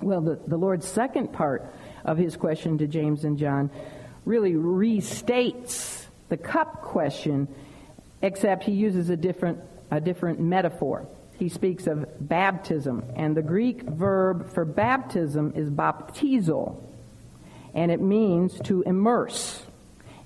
Well, the, the Lord's second part of his question to James and John really restates the cup question except he uses a different, a different metaphor. He speaks of baptism, and the Greek verb for baptism is baptizo, and it means to immerse.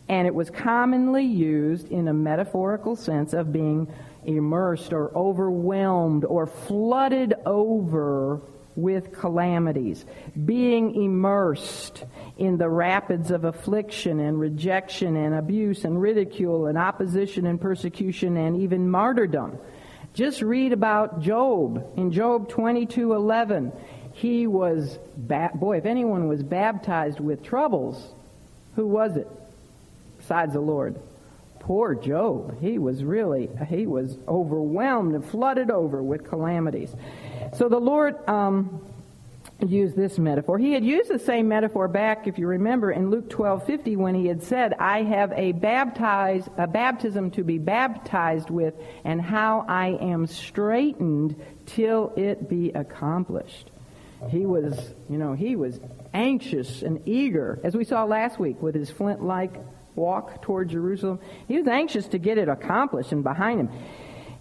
And it was commonly used in a metaphorical sense of being immersed or overwhelmed or flooded over with calamities, being immersed in the rapids of affliction and rejection and abuse and ridicule and opposition and persecution and even martyrdom. Just read about Job in Job 22:11. He was ba- boy, if anyone was baptized with troubles, who was it? Besides the Lord. Poor Job. He was really he was overwhelmed and flooded over with calamities. So the Lord um, used this metaphor. He had used the same metaphor back, if you remember, in Luke 12:50 when he had said, "I have a baptize a baptism to be baptized with, and how I am straitened till it be accomplished." He was, you know, he was anxious and eager, as we saw last week with his flint-like walk toward Jerusalem. He was anxious to get it accomplished and behind him.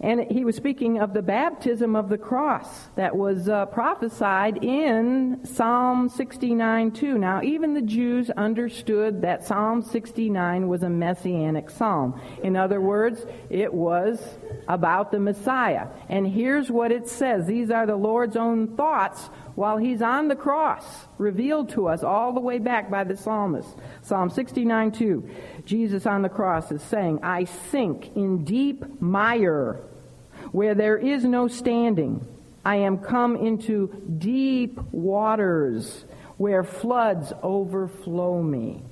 And he was speaking of the baptism of the cross that was uh, prophesied in Psalm 69 2. Now, even the Jews understood that Psalm 69 was a messianic psalm. In other words, it was about the Messiah. And here's what it says. These are the Lord's own thoughts while he's on the cross, revealed to us all the way back by the psalmist. Psalm 69 2. Jesus on the cross is saying, I sink in deep mire where there is no standing. I am come into deep waters where floods overflow me.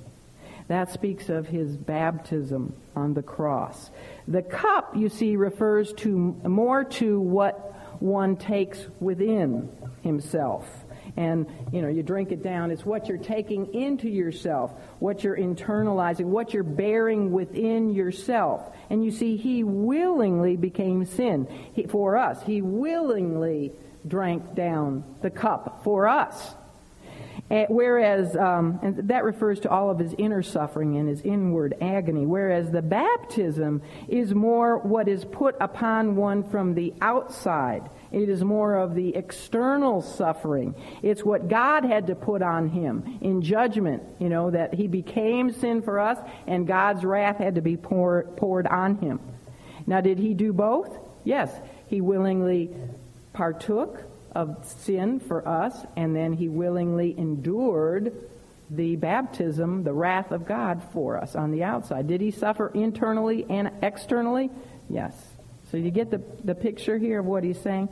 That speaks of his baptism on the cross. The cup, you see, refers to more to what one takes within himself and you know you drink it down. It's what you're taking into yourself what you're internalizing what you're bearing within yourself. And you see he willingly became sin. He, for us he willingly drank down the cup for us. And whereas, um, and that refers to all of his inner suffering and his inward agony, whereas the baptism is more what is put upon one from the outside. It is more of the external suffering. It's what God had to put on him in judgment, you know, that he became sin for us and God's wrath had to be pour, poured on him. Now, did he do both? Yes. He willingly partook of sin for us and then he willingly endured the baptism, the wrath of God for us on the outside. Did he suffer internally and externally? Yes. So you get the, the picture here of what he's saying.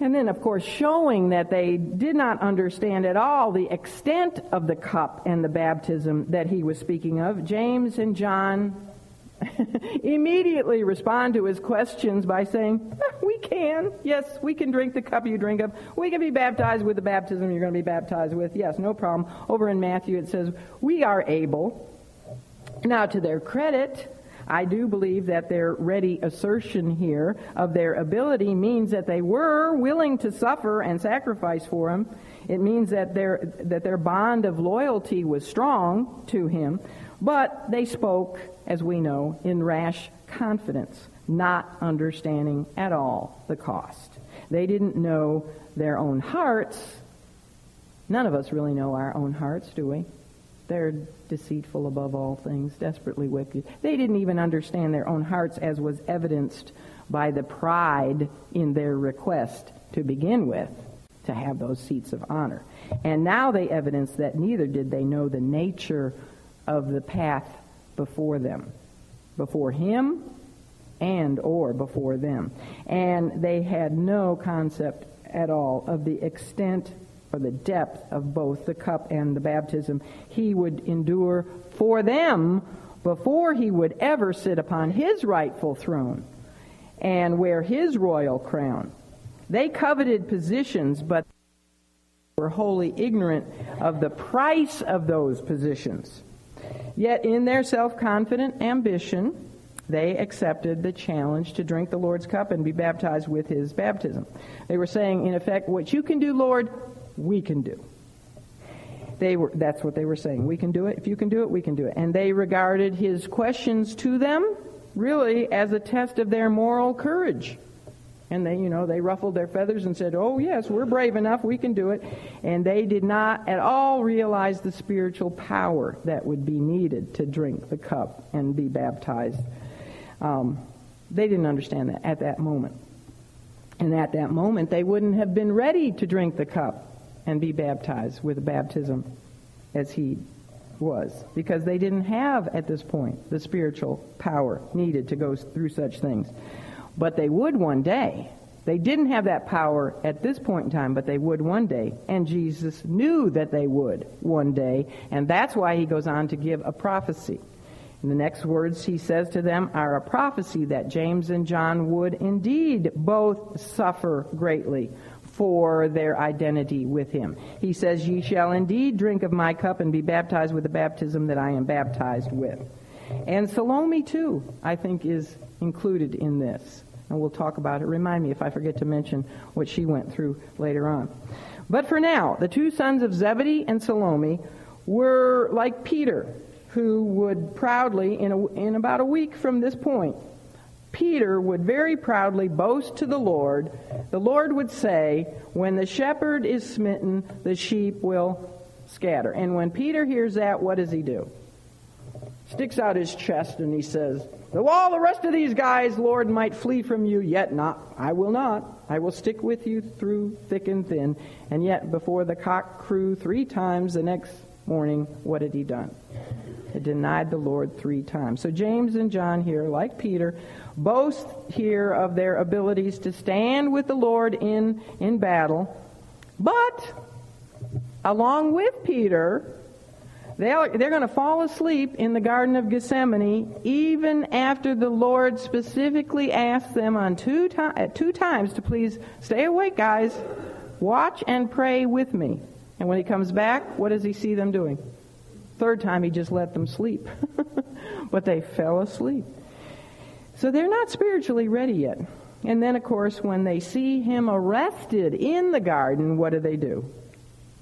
And then, of course, showing that they did not understand at all the extent of the cup and the baptism that he was speaking of, James and John immediately respond to his questions by saying, eh, We can. Yes, we can drink the cup you drink of. We can be baptized with the baptism you're going to be baptized with. Yes, no problem. Over in Matthew it says, We are able. Now, to their credit, I do believe that their ready assertion here of their ability means that they were willing to suffer and sacrifice for him. It means that their, that their bond of loyalty was strong to him, but they spoke, as we know, in rash confidence, not understanding at all the cost. They didn't know their own hearts. None of us really know our own hearts, do we? They're deceitful above all things, desperately wicked. They didn't even understand their own hearts, as was evidenced by the pride in their request to begin with to have those seats of honor. And now they evidence that neither did they know the nature of the path before them, before him and or before them. And they had no concept at all of the extent or the depth of both the cup and the baptism he would endure for them before he would ever sit upon his rightful throne and wear his royal crown. They coveted positions, but were wholly ignorant of the price of those positions. Yet in their self-confident ambition, they accepted the challenge to drink the Lord's cup and be baptized with his baptism. They were saying, in effect, what you can do, Lord, we can do. They were, that's what they were saying. We can do it. If you can do it, we can do it. And they regarded his questions to them really as a test of their moral courage. And they, you know, they ruffled their feathers and said, Oh, yes, we're brave enough. We can do it. And they did not at all realize the spiritual power that would be needed to drink the cup and be baptized. Um, they didn't understand that at that moment. And at that moment, they wouldn't have been ready to drink the cup and be baptized with a baptism as he was because they didn't have at this point the spiritual power needed to go through such things. But they would one day. They didn't have that power at this point in time, but they would one day. And Jesus knew that they would one day. And that's why he goes on to give a prophecy. The next words he says to them are a prophecy that James and John would indeed both suffer greatly for their identity with him. He says, Ye shall indeed drink of my cup and be baptized with the baptism that I am baptized with. And Salome, too, I think is included in this. And we'll talk about it. Remind me if I forget to mention what she went through later on. But for now, the two sons of Zebedee and Salome were like Peter, who would proudly, in, a, in about a week from this point, Peter would very proudly boast to the Lord. The Lord would say, When the shepherd is smitten, the sheep will scatter. And when Peter hears that, what does he do? Sticks out his chest and he says, Though all the rest of these guys, Lord, might flee from you, yet not. I will not. I will stick with you through thick and thin. And yet, before the cock crew three times the next morning, what had he done? He denied the Lord three times. So James and John here, like Peter, boast here of their abilities to stand with the Lord in, in battle. But, along with Peter, they're, they're going to fall asleep in the Garden of Gethsemane even after the Lord specifically asked them on two, to, uh, two times to please stay awake, guys. Watch and pray with me. And when he comes back, what does he see them doing? Third time, he just let them sleep. but they fell asleep. So they're not spiritually ready yet. And then, of course, when they see him arrested in the garden, what do they do?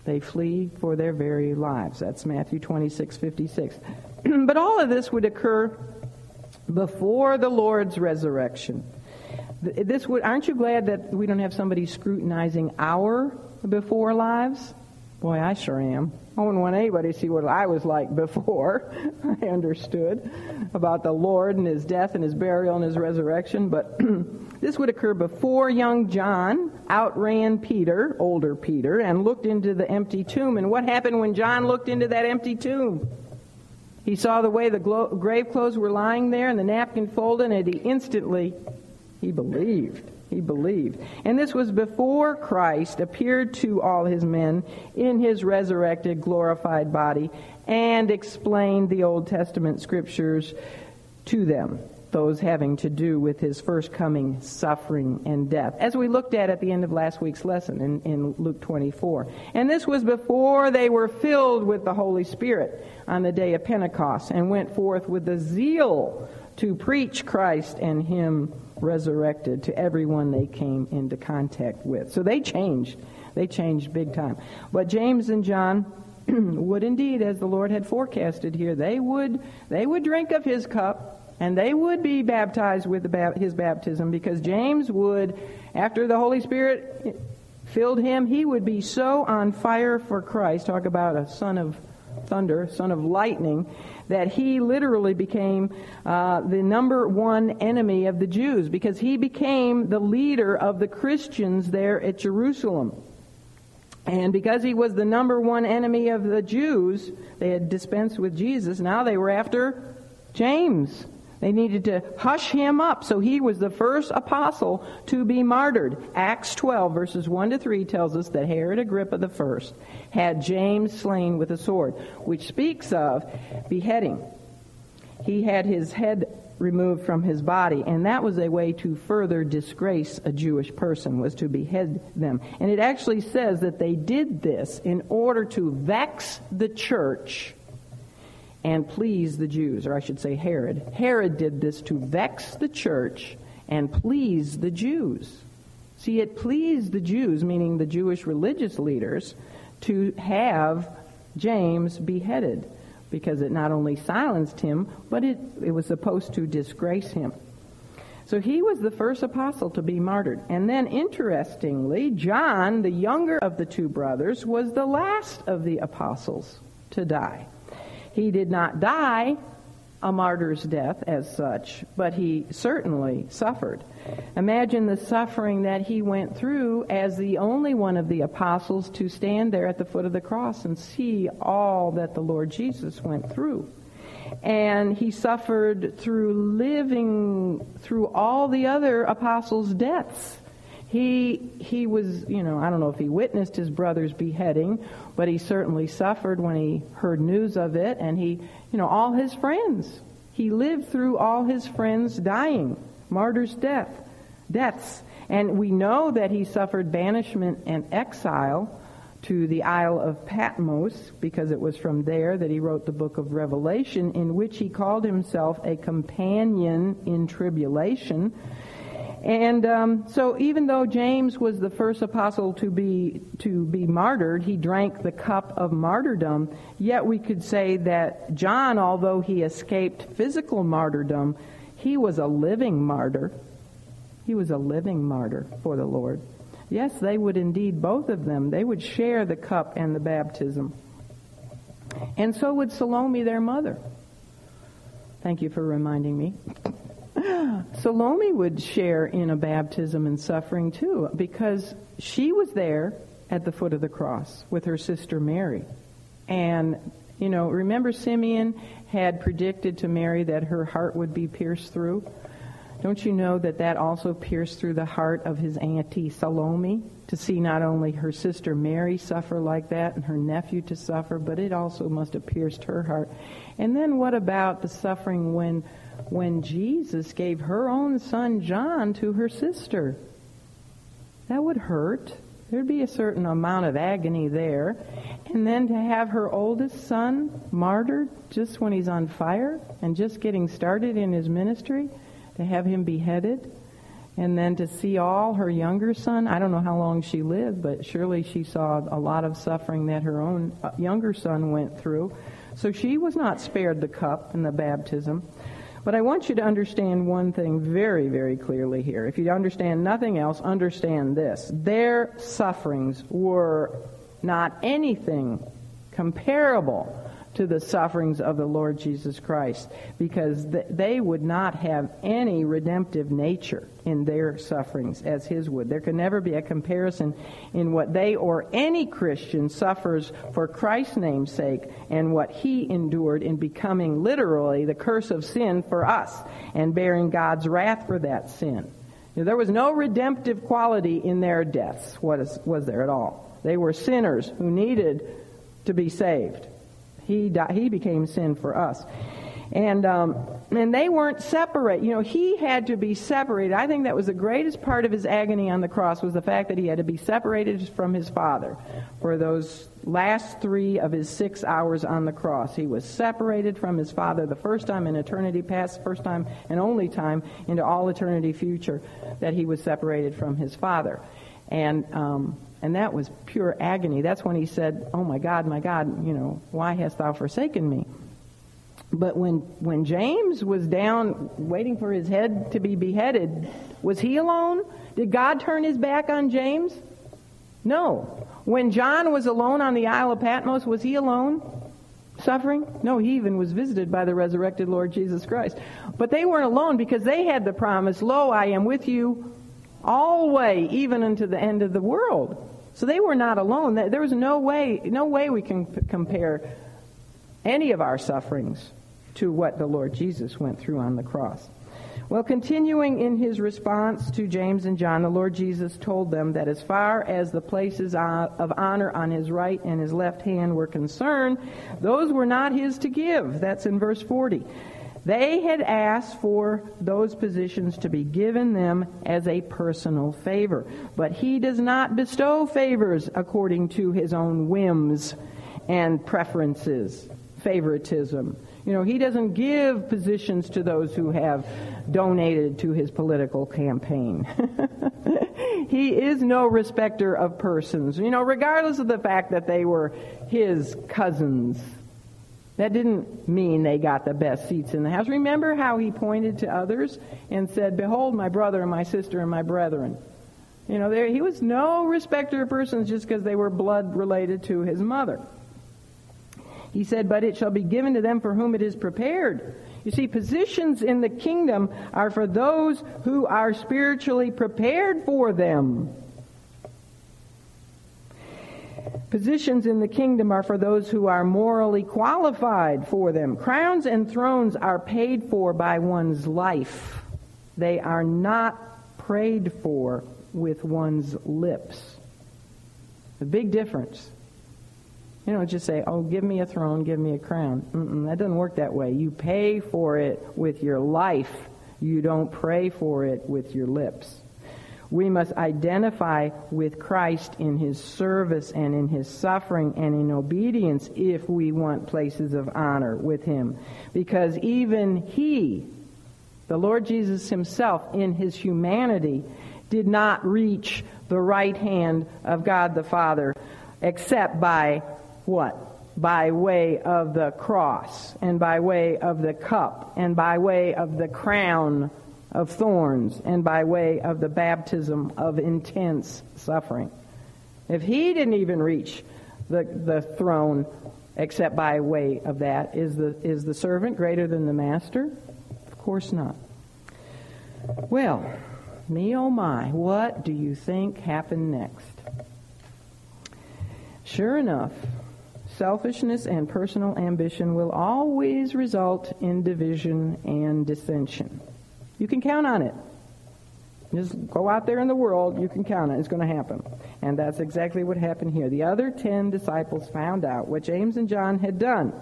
They flee for their very lives. That's Matthew 26, 56. but all of this would occur before the Lord's resurrection. This would, aren't you glad that we don't have somebody scrutinizing our before lives? Boy, I sure am. I wouldn't want anybody to see what I was like before I understood about the Lord and his death and his burial and his resurrection. But this would occur before young John outran Peter, older Peter, and looked into the empty tomb. And what happened when John looked into that empty tomb? He saw the way the glo- grave clothes were lying there and the napkin folded, and he instantly he believed. He believed. And this was before Christ appeared to all his men in his resurrected, glorified body and explained the Old Testament scriptures to them, those having to do with his first coming, suffering, and death, as we looked at at the end of last week's lesson in, in Luke 24. And this was before they were filled with the Holy Spirit on the day of Pentecost and went forth with the zeal to preach Christ and him resurrected to everyone they came into contact with. So they changed. They changed big time. But James and John would indeed, as the Lord had forecasted here, they would they would drink of his cup and they would be baptized with his baptism because James would, after the Holy Spirit filled him, he would be so on fire for Christ. Talk about a son of thunder, son of lightning, that he literally became uh, the number one enemy of the Jews because he became the leader of the Christians there at Jerusalem. And because he was the number one enemy of the Jews, they had dispensed with Jesus. Now they were after James. They needed to hush him up. So he was the first apostle to be martyred. Acts 12, verses 1 to 3 tells us that Herod Agrippa I had James slain with a sword, which speaks of beheading. He had his head removed from his body, and that was a way to further disgrace a Jewish person, was to behead them. And it actually says that they did this in order to vex the church and please the Jews, or I should say Herod. Herod did this to vex the church and please the Jews. See, it pleased the Jews, meaning the Jewish religious leaders, to have James beheaded because it not only silenced him, but it, it was supposed to disgrace him. So he was the first apostle to be martyred. And then, interestingly, John, the younger of the two brothers, was the last of the apostles to die. He did not die a martyr's death as such, but he certainly suffered. Imagine the suffering that he went through as the only one of the apostles to stand there at the foot of the cross and see all that the Lord Jesus went through. And he suffered through living through all the other apostles' deaths he, he was, you know, I don't know if he witnessed his brother's beheading, but he certainly suffered when he heard news of it. And he, you know, all his friends. He lived through all his friends dying, martyr's death, deaths. And we know that he suffered banishment and exile to the Isle of Patmos because it was from there that he wrote the book of Revelation in which he called himself a companion in tribulation and um, so, even though James was the first apostle to be to be martyred, he drank the cup of martyrdom. Yet we could say that John, although he escaped physical martyrdom, He was a living martyr. He was a living martyr for the Lord. Yes, they would indeed, both of them, they would share the cup and the baptism. And so would Salome, their mother. Thank you for reminding me. Salome would share in a baptism and suffering too, because she was there at the foot of the cross with her sister Mary. And, you know, remember Simeon had predicted to Mary that her heart would be pierced through? Don't you know that that also pierced through the heart of his auntie Salome to see not only her sister Mary suffer like that and her nephew to suffer, but it also must have pierced her heart. And then what about the suffering when when Jesus gave her own son John to her sister? That would hurt. There'd be a certain amount of agony there. And then to have her oldest son martyred just when he's on fire and just getting started in his ministry, to have him beheaded, and then to see all her younger son. I don't know how long she lived, but surely she saw a lot of suffering that her own uh, younger son went through. So she was not spared the cup and the baptism. But I want you to understand one thing very, very clearly here. If you understand nothing else, understand this. Their sufferings were not anything comparable to the sufferings of the Lord Jesus Christ because they would not have any redemptive nature in their sufferings as his would. There can never be a comparison in what they or any Christian suffers for Christ's name's sake and what he endured in becoming literally the curse of sin for us and bearing God's wrath for that sin. There was no redemptive quality in their deaths, was, was there at all. They were sinners who needed to be saved. He died, he became sin for us. And um, and they weren't separate. You know, he had to be separated. I think that was the greatest part of his agony on the cross was the fact that he had to be separated from his father for those last three of his six hours on the cross. He was separated from his father the first time in eternity past, first time and only time into all eternity future that he was separated from his father. And um, and that was pure agony. That's when he said, Oh my God, my God, you know, why hast thou forsaken me? But when, when James was down waiting for his head to be beheaded, was he alone? Did God turn his back on James? No. When John was alone on the Isle of Patmos, was he alone? Suffering? No, he even was visited by the resurrected Lord Jesus Christ. But they weren't alone because they had the promise, Lo, I am with you always, even unto the end of the world. So they were not alone. There was no way, no way we can compare any of our sufferings to what the Lord Jesus went through on the cross. Well, continuing in his response to James and John, the Lord Jesus told them that as far as the places of honor on his right and his left hand were concerned, those were not his to give. That's in verse 40. They had asked for those positions to be given them as a personal favor. But he does not bestow favors according to his own whims and preferences, favoritism. You know, he doesn't give positions to those who have donated to his political campaign. he is no respecter of persons, you know, regardless of the fact that they were his cousins that didn't mean they got the best seats in the house. Remember how he pointed to others and said, Behold, my brother and my sister and my brethren. You know, there, he was no respecter of persons just because they were blood related to his mother. He said, But it shall be given to them for whom it is prepared. You see, positions in the kingdom are for those who are spiritually prepared for them. Positions in the kingdom are for those who are morally qualified for them. Crowns and thrones are paid for by one's life. They are not prayed for with one's lips. A big difference. You don't just say, oh, give me a throne, give me a crown. Mm-mm, that doesn't work that way. You pay for it with your life. You don't pray for it with your lips. We must identify with Christ in his service and in his suffering and in obedience if we want places of honor with him. Because even he, the Lord Jesus himself, in his humanity, did not reach the right hand of God the Father except by what? by way of the cross and by way of the cup and by way of the crown of thorns and by way of the baptism of intense suffering. If he didn't even reach the, the throne except by way of that, is the, is the servant greater than the master? Of course not. Well, me oh my, what do you think happened next? Sure enough, selfishness and personal ambition will always result in division and dissension. You can count on it. Just go out there in the world, you can count on it. It's going to happen. And that's exactly what happened here. The other ten disciples found out what James and John had done.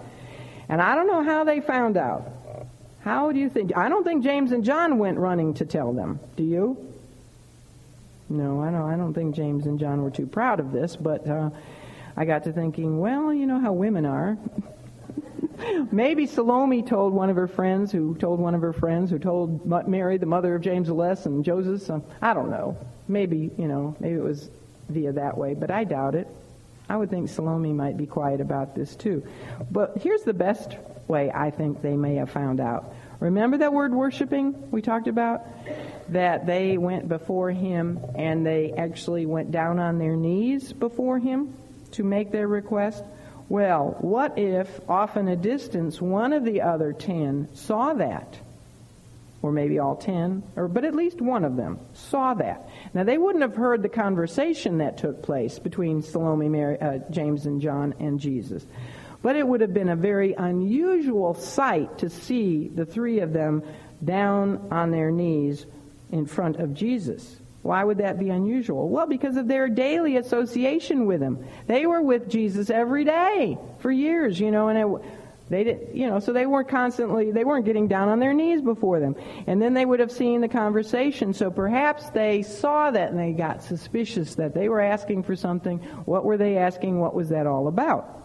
And I don't know how they found out. How do you think? I don't think James and John went running to tell them. Do you? No, I don't. I don't think James and John were too proud of this. But uh, I got to thinking, well, you know how women are. Maybe Salome told one of her friends, who told one of her friends, who told Mary, the mother of James the Less and Joseph. I don't know. Maybe you know. Maybe it was via that way, but I doubt it. I would think Salome might be quiet about this too. But here's the best way I think they may have found out. Remember that word worshiping we talked about? That they went before him and they actually went down on their knees before him to make their request? Well, what if, off in a distance, one of the other ten saw that? Or maybe all ten, or but at least one of them saw that. Now they wouldn't have heard the conversation that took place between Salome, Mary, uh, James, and John and Jesus, but it would have been a very unusual sight to see the three of them down on their knees in front of Jesus. Why would that be unusual? Well, because of their daily association with him. They were with Jesus every day for years, you know, and it, they didn't, you know, so they weren't constantly, they weren't getting down on their knees before them. And then they would have seen the conversation. So perhaps they saw that and they got suspicious that they were asking for something. What were they asking? What was that all about?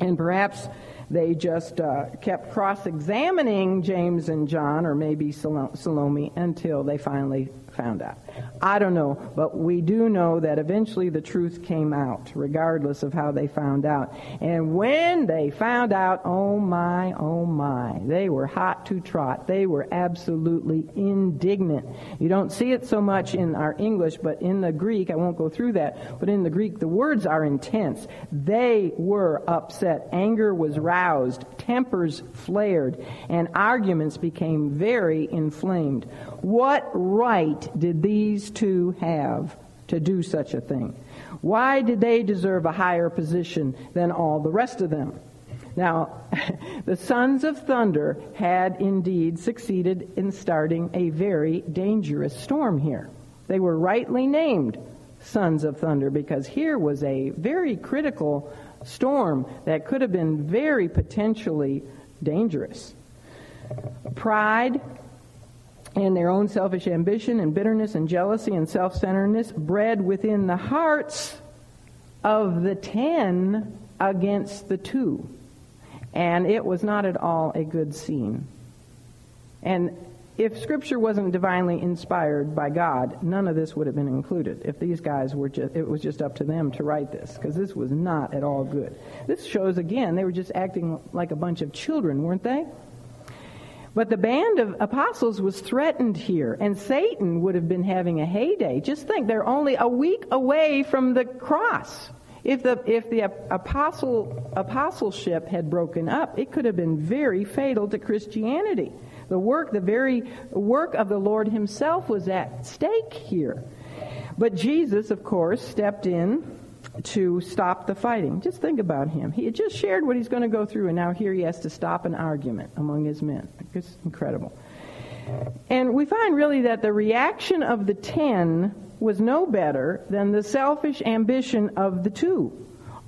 And perhaps they just uh, kept cross examining James and John, or maybe Salome, until they finally found out. I don't know, but we do know that eventually the truth came out, regardless of how they found out. And when they found out, oh my, oh my, they were hot to trot. They were absolutely indignant. You don't see it so much in our English, but in the Greek, I won't go through that, but in the Greek, the words are intense. They were upset. Anger was roused, tempers flared, and arguments became very inflamed. What right did these two have to do such a thing? Why did they deserve a higher position than all the rest of them? Now, the sons of thunder had indeed succeeded in starting a very dangerous storm here. They were rightly named sons of thunder because here was a very critical storm that could have been very potentially dangerous. Pride and their own selfish ambition and bitterness and jealousy and self centeredness bred within the hearts of the ten against the two. And it was not at all a good scene. And if Scripture wasn't divinely inspired by God, none of this would have been included. If these guys were just, it was just up to them to write this, because this was not at all good. This shows again they were just acting like a bunch of children, weren't they? But the band of apostles was threatened here, and Satan would have been having a heyday. Just think, they're only a week away from the cross. If the, if the apostle, apostleship had broken up, it could have been very fatal to Christianity. The work, the very work of the Lord himself was at stake here. But Jesus, of course, stepped in to stop the fighting. Just think about him. He had just shared what he's going to go through, and now here he has to stop an argument among his men. It's incredible. And we find really that the reaction of the ten was no better than the selfish ambition of the two.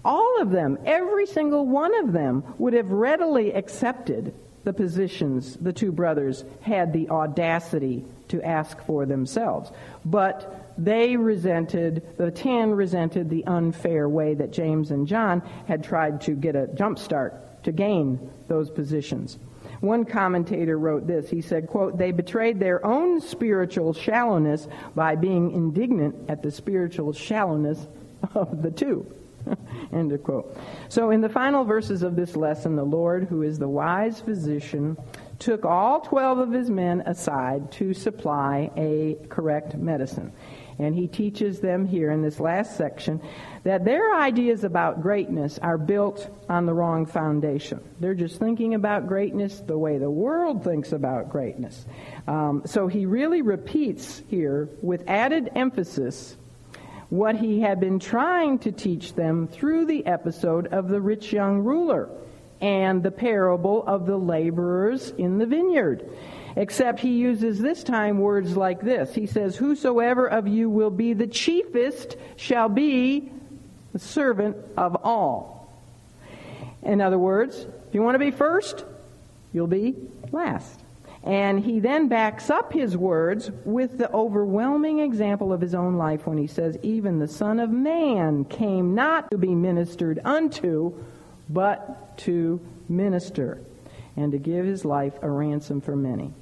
All of them, every single one of them, would have readily accepted the positions the two brothers had the audacity to ask for themselves. But they resented, the ten resented the unfair way that James and John had tried to get a jump start to gain those positions. One commentator wrote this. He said, quote, they betrayed their own spiritual shallowness by being indignant at the spiritual shallowness of the two. End of quote. So in the final verses of this lesson, the Lord, who is the wise physician, took all 12 of his men aside to supply a correct medicine. And he teaches them here in this last section that their ideas about greatness are built on the wrong foundation. They're just thinking about greatness the way the world thinks about greatness. Um, so he really repeats here with added emphasis what he had been trying to teach them through the episode of the rich young ruler and the parable of the laborers in the vineyard. Except he uses this time words like this. He says, Whosoever of you will be the chiefest shall be the servant of all. In other words, if you want to be first, you'll be last. And he then backs up his words with the overwhelming example of his own life when he says, Even the Son of Man came not to be ministered unto, but to minister, and to give his life a ransom for many.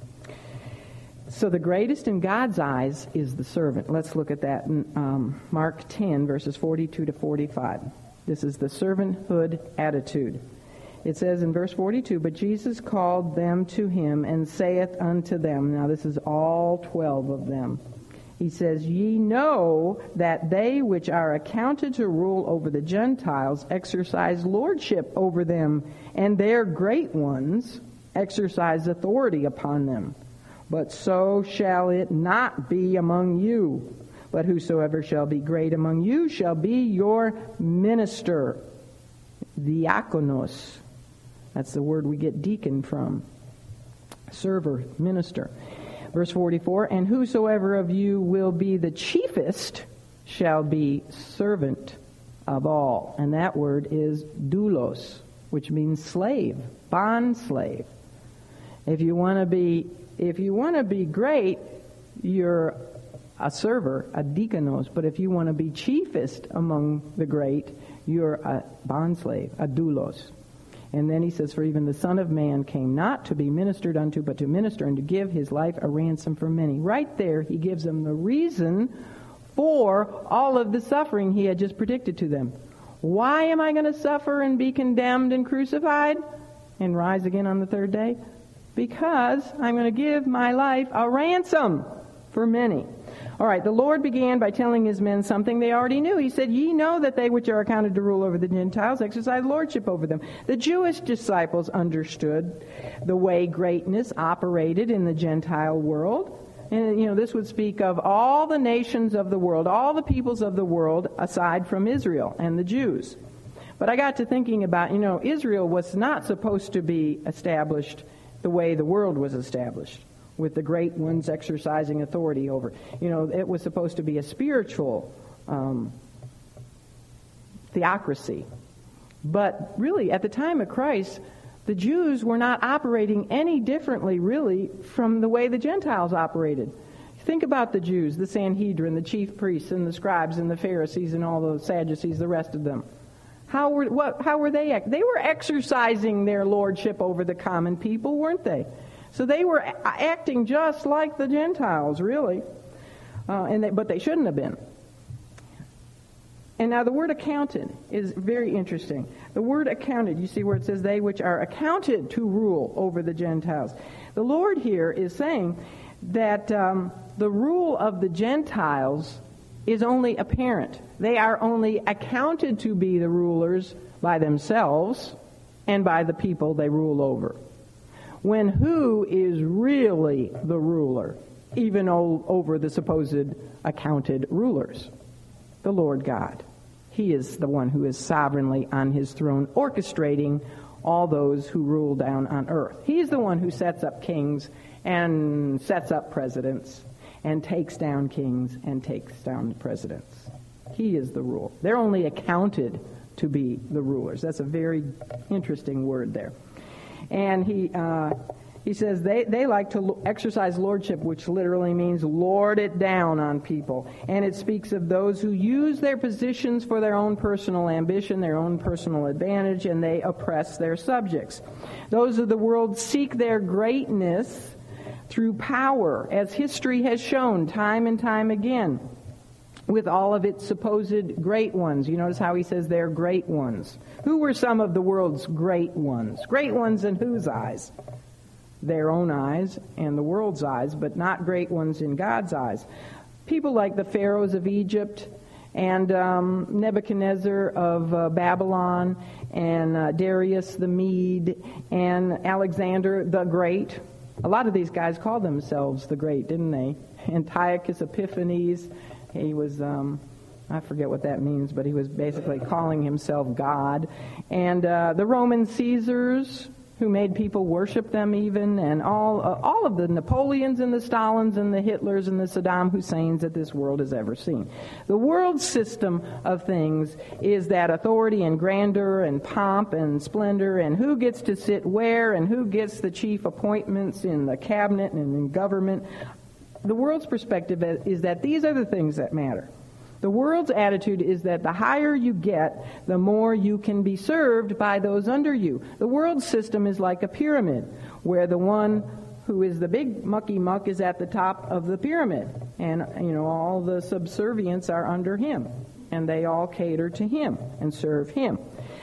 So the greatest in God's eyes is the servant. Let's look at that in um, Mark 10, verses 42 to 45. This is the servanthood attitude. It says in verse 42, But Jesus called them to him and saith unto them, now this is all twelve of them. He says, Ye know that they which are accounted to rule over the Gentiles exercise lordship over them, and their great ones exercise authority upon them. But so shall it not be among you. But whosoever shall be great among you shall be your minister. Diakonos. That's the word we get deacon from. Server, minister. Verse 44 And whosoever of you will be the chiefest shall be servant of all. And that word is doulos, which means slave, bond slave. If you want to be if you want to be great, you're a server, a diakonos. But if you want to be chiefest among the great, you're a bondslave, a doulos. And then he says, For even the Son of Man came not to be ministered unto, but to minister and to give his life a ransom for many. Right there, he gives them the reason for all of the suffering he had just predicted to them. Why am I going to suffer and be condemned and crucified and rise again on the third day? Because I'm going to give my life a ransom for many. All right, the Lord began by telling his men something they already knew. He said, Ye know that they which are accounted to rule over the Gentiles exercise lordship over them. The Jewish disciples understood the way greatness operated in the Gentile world. And, you know, this would speak of all the nations of the world, all the peoples of the world aside from Israel and the Jews. But I got to thinking about, you know, Israel was not supposed to be established the way the world was established, with the great ones exercising authority over. You know, it was supposed to be a spiritual um, theocracy. But really, at the time of Christ, the Jews were not operating any differently, really, from the way the Gentiles operated. Think about the Jews, the Sanhedrin, the chief priests, and the scribes, and the Pharisees, and all the Sadducees, the rest of them. How were, what, how were they? They were exercising their lordship over the common people, weren't they? So they were acting just like the Gentiles, really. Uh, and they, but they shouldn't have been. And now the word accounted is very interesting. The word accounted, you see where it says they which are accounted to rule over the Gentiles. The Lord here is saying that um, the rule of the Gentiles is only apparent. They are only accounted to be the rulers by themselves and by the people they rule over. When who is really the ruler, even over the supposed accounted rulers? The Lord God. He is the one who is sovereignly on his throne, orchestrating all those who rule down on earth. He's the one who sets up kings and sets up presidents and takes down kings and takes down presidents. He is the rule. They're only accounted to be the rulers. That's a very interesting word there. And he, uh, he says they, they like to exercise lordship, which literally means lord it down on people. And it speaks of those who use their positions for their own personal ambition, their own personal advantage, and they oppress their subjects. Those of the world seek their greatness through power, as history has shown time and time again. with all of its supposed great ones. You notice how he says they're great ones. Who were some of the world's great ones? Great ones in whose eyes? Their own eyes and the world's eyes, but not great ones in God's eyes. People like the pharaohs of Egypt and um, Nebuchadnezzar of uh, Babylon and uh, Darius the Mede and Alexander the Great. A lot of these guys called themselves the Great, didn't they? Antiochus Epiphanes he was, um, I forget what that means, but he was basically calling himself God. And uh, the Roman Caesars, who made people worship them even, and all, uh, all of the Napoleons and the Stalins and the Hitlers and the Saddam Husseins that this world has ever seen. The world system of things is that authority and grandeur and pomp and splendor and who gets to sit where and who gets the chief appointments in the cabinet and in government the world's perspective is that these are the things that matter. The world's attitude is that the higher you get, the more you can be served by those under you. The world system is like a pyramid, where the one who is the big mucky muck is at the top of the pyramid. And, you know, all the subservients are under him. And they all cater to him and serve him.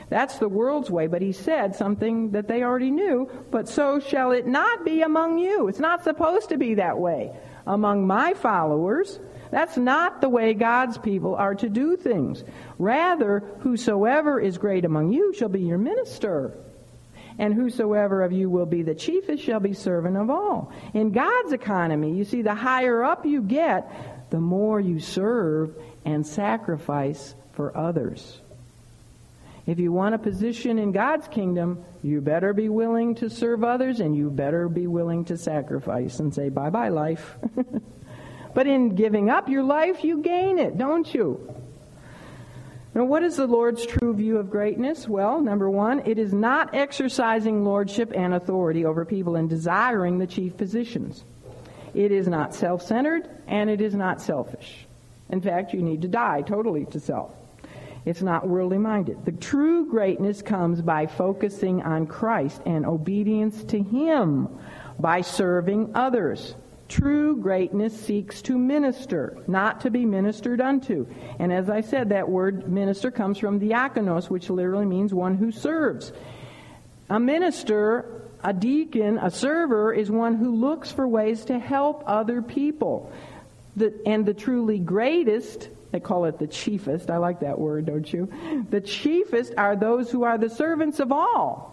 That's the world's way, but he said something that they already knew, but so shall it not be among you. It's not supposed to be that way among my followers. That's not the way God's people are to do things. Rather, whosoever is great among you shall be your minister. And whosoever of you will be the chiefest shall be servant of all. In God's economy, you see, the higher up you get, the more you serve and sacrifice for others. If you want a position in God's kingdom, you better be willing to serve others and you better be willing to sacrifice and say, bye bye, life. but in giving up your life, you gain it, don't you? Now, what is the Lord's true view of greatness? Well, number one, it is not exercising lordship and authority over people and desiring the chief positions. It is not self centered and it is not selfish. In fact, you need to die totally to self. It's not worldly minded. The true greatness comes by focusing on Christ and obedience to Him, by serving others. True greatness seeks to minister, not to be ministered unto. And as I said, that word minister comes from diakonos, which literally means one who serves. A minister, a deacon, a server is one who looks for ways to help other people. The, and the truly greatest they call it the chiefest. I like that word, don't you? The chiefest are those who are the servants of all.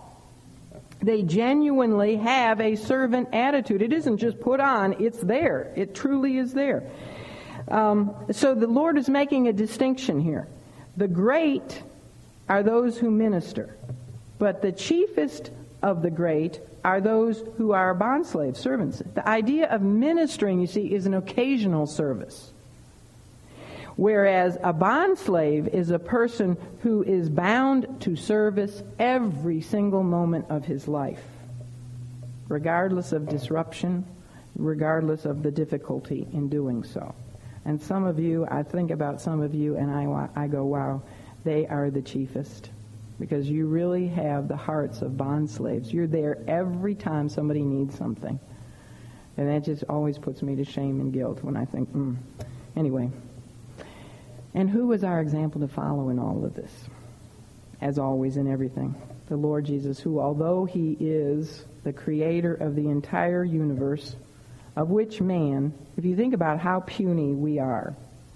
They genuinely have a servant attitude. It isn't just put on, it's there. It truly is there. Um, so the Lord is making a distinction here. The great are those who minister, but the chiefest of the great are those who are bondslaves, servants. The idea of ministering, you see, is an occasional service. Whereas a bond slave is a person who is bound to service every single moment of his life, regardless of disruption, regardless of the difficulty in doing so. And some of you, I think about some of you and I, I go, wow, they are the chiefest. Because you really have the hearts of bond slaves. You're there every time somebody needs something. And that just always puts me to shame and guilt when I think, mm. Anyway, and who was our example to follow in all of this? As always in everything, the Lord Jesus, who, although he is the creator of the entire universe, of which man, if you think about how puny we are,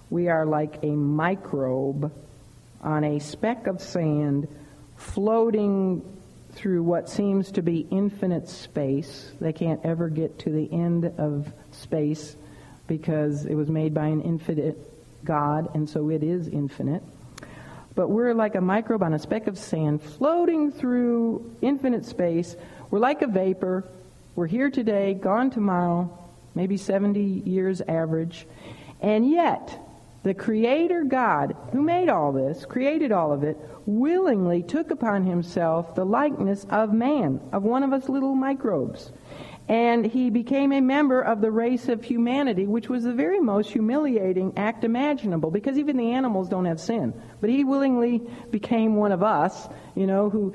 we are like a microbe on a speck of sand floating through what seems to be infinite space. They can't ever get to the end of space because it was made by an infinite God, and so it is infinite. But we're like a microbe on a speck of sand floating through infinite space. We're like a vapor. We're here today, gone tomorrow, maybe 70 years average. And yet, the Creator God, who made all this, created all of it, willingly took upon himself the likeness of man, of one of us little microbes. And he became a member of the race of humanity, which was the very most humiliating act imaginable, because even the animals don't have sin. But he willingly became one of us, you know, who,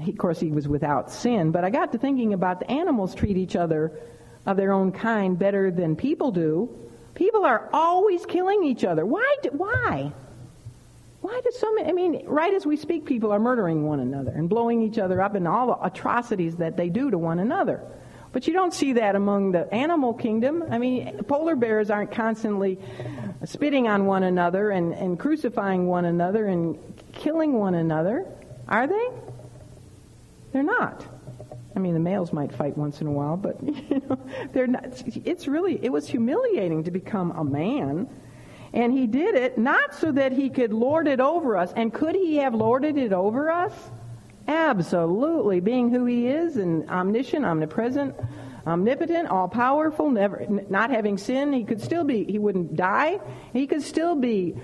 he, of course, he was without sin. But I got to thinking about the animals treat each other of their own kind better than people do. People are always killing each other. Why? Do, why? Why do so many? I mean, right as we speak, people are murdering one another and blowing each other up and all the atrocities that they do to one another. But you don't see that among the animal kingdom. I mean, polar bears aren't constantly spitting on one another and, and crucifying one another and killing one another, are they? They're not. I mean, the males might fight once in a while, but you know, they're not. It's really it was humiliating to become a man, and he did it not so that he could lord it over us. And could he have lorded it over us? Absolutely, being who he is and omniscient, omnipresent, omnipotent, all powerful, never not having sin, he could still be he wouldn't die. He could still be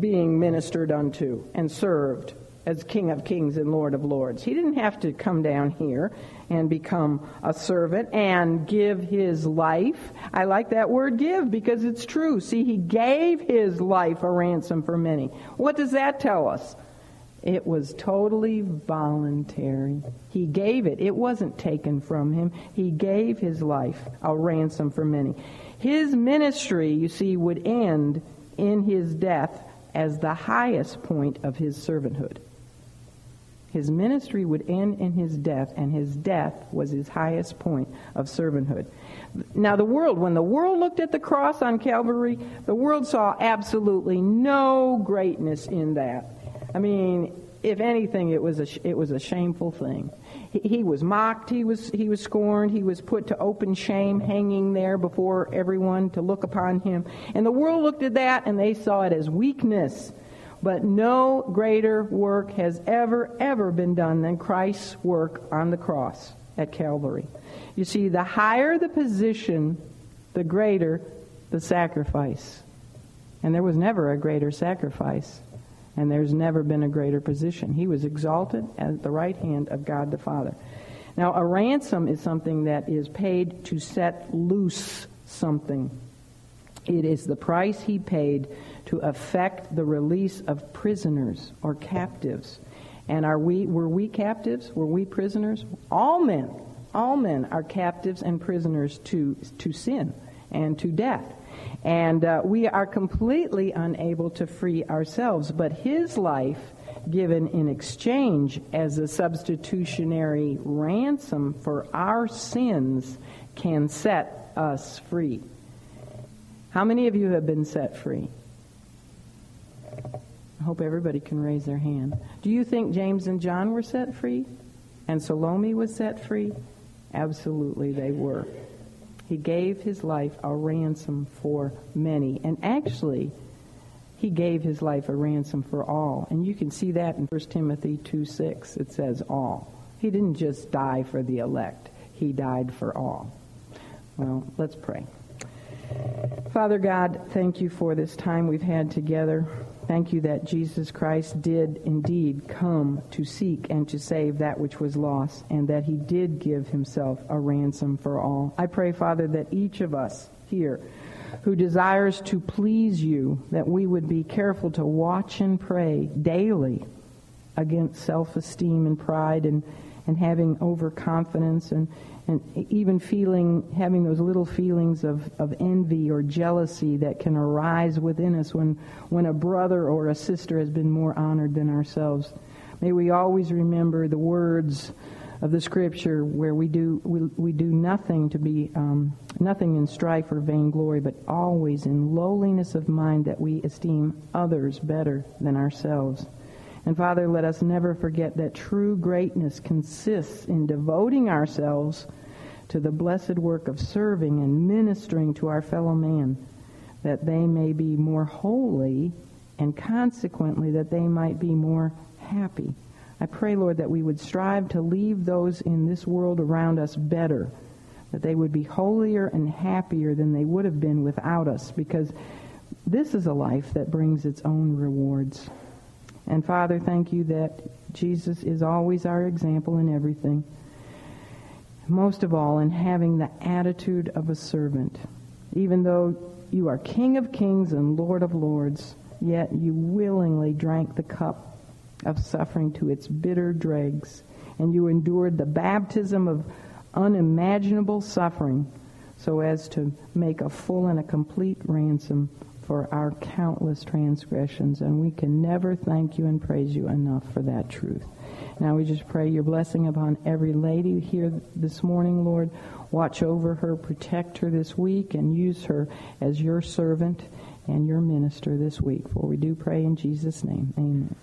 being ministered unto and served as King of Kings and Lord of Lords. He didn't have to come down here and become a servant and give his life. I like that word give because it's true. See, he gave his life a ransom for many. What does that tell us? It was totally voluntary. He gave it. It wasn't taken from him. He gave his life a ransom for many. His ministry, you see, would end in his death as the highest point of his servanthood. His ministry would end in his death, and his death was his highest point of servanthood. Now, the world, when the world looked at the cross on Calvary, the world saw absolutely no greatness in that. I mean, if anything, it was a, it was a shameful thing. He, he was mocked, he was, he was scorned, he was put to open shame, hanging there before everyone to look upon him. And the world looked at that and they saw it as weakness. But no greater work has ever, ever been done than Christ's work on the cross at Calvary. You see, the higher the position, the greater the sacrifice. And there was never a greater sacrifice and there's never been a greater position. He was exalted at the right hand of God the Father. Now, a ransom is something that is paid to set loose something. It is the price he paid to effect the release of prisoners or captives. And are we were we captives? Were we prisoners? All men, all men are captives and prisoners to to sin and to death. And uh, we are completely unable to free ourselves. But his life, given in exchange as a substitutionary ransom for our sins, can set us free. How many of you have been set free? I hope everybody can raise their hand. Do you think James and John were set free? And Salome was set free? Absolutely, they were. He gave his life a ransom for many. And actually, he gave his life a ransom for all. And you can see that in 1 Timothy 2 6. It says all. He didn't just die for the elect, he died for all. Well, let's pray. Father God, thank you for this time we've had together. Thank you that Jesus Christ did indeed come to seek and to save that which was lost, and that he did give himself a ransom for all. I pray, Father, that each of us here who desires to please you, that we would be careful to watch and pray daily against self-esteem and pride and, and having overconfidence and, and even feeling, having those little feelings of, of envy or jealousy that can arise within us when, when a brother or a sister has been more honored than ourselves. May we always remember the words of the scripture where we do we, we do nothing to be um, nothing in strife or vainglory, but always in lowliness of mind that we esteem others better than ourselves. And Father, let us never forget that true greatness consists in devoting ourselves to the blessed work of serving and ministering to our fellow man, that they may be more holy and consequently that they might be more happy. I pray, Lord, that we would strive to leave those in this world around us better, that they would be holier and happier than they would have been without us, because this is a life that brings its own rewards. And Father, thank you that Jesus is always our example in everything. Most of all, in having the attitude of a servant. Even though you are King of kings and Lord of lords, yet you willingly drank the cup of suffering to its bitter dregs, and you endured the baptism of unimaginable suffering so as to make a full and a complete ransom for our countless transgressions. And we can never thank you and praise you enough for that truth. Now we just pray your blessing upon every lady here this morning, Lord. Watch over her, protect her this week, and use her as your servant and your minister this week. For we do pray in Jesus' name. Amen.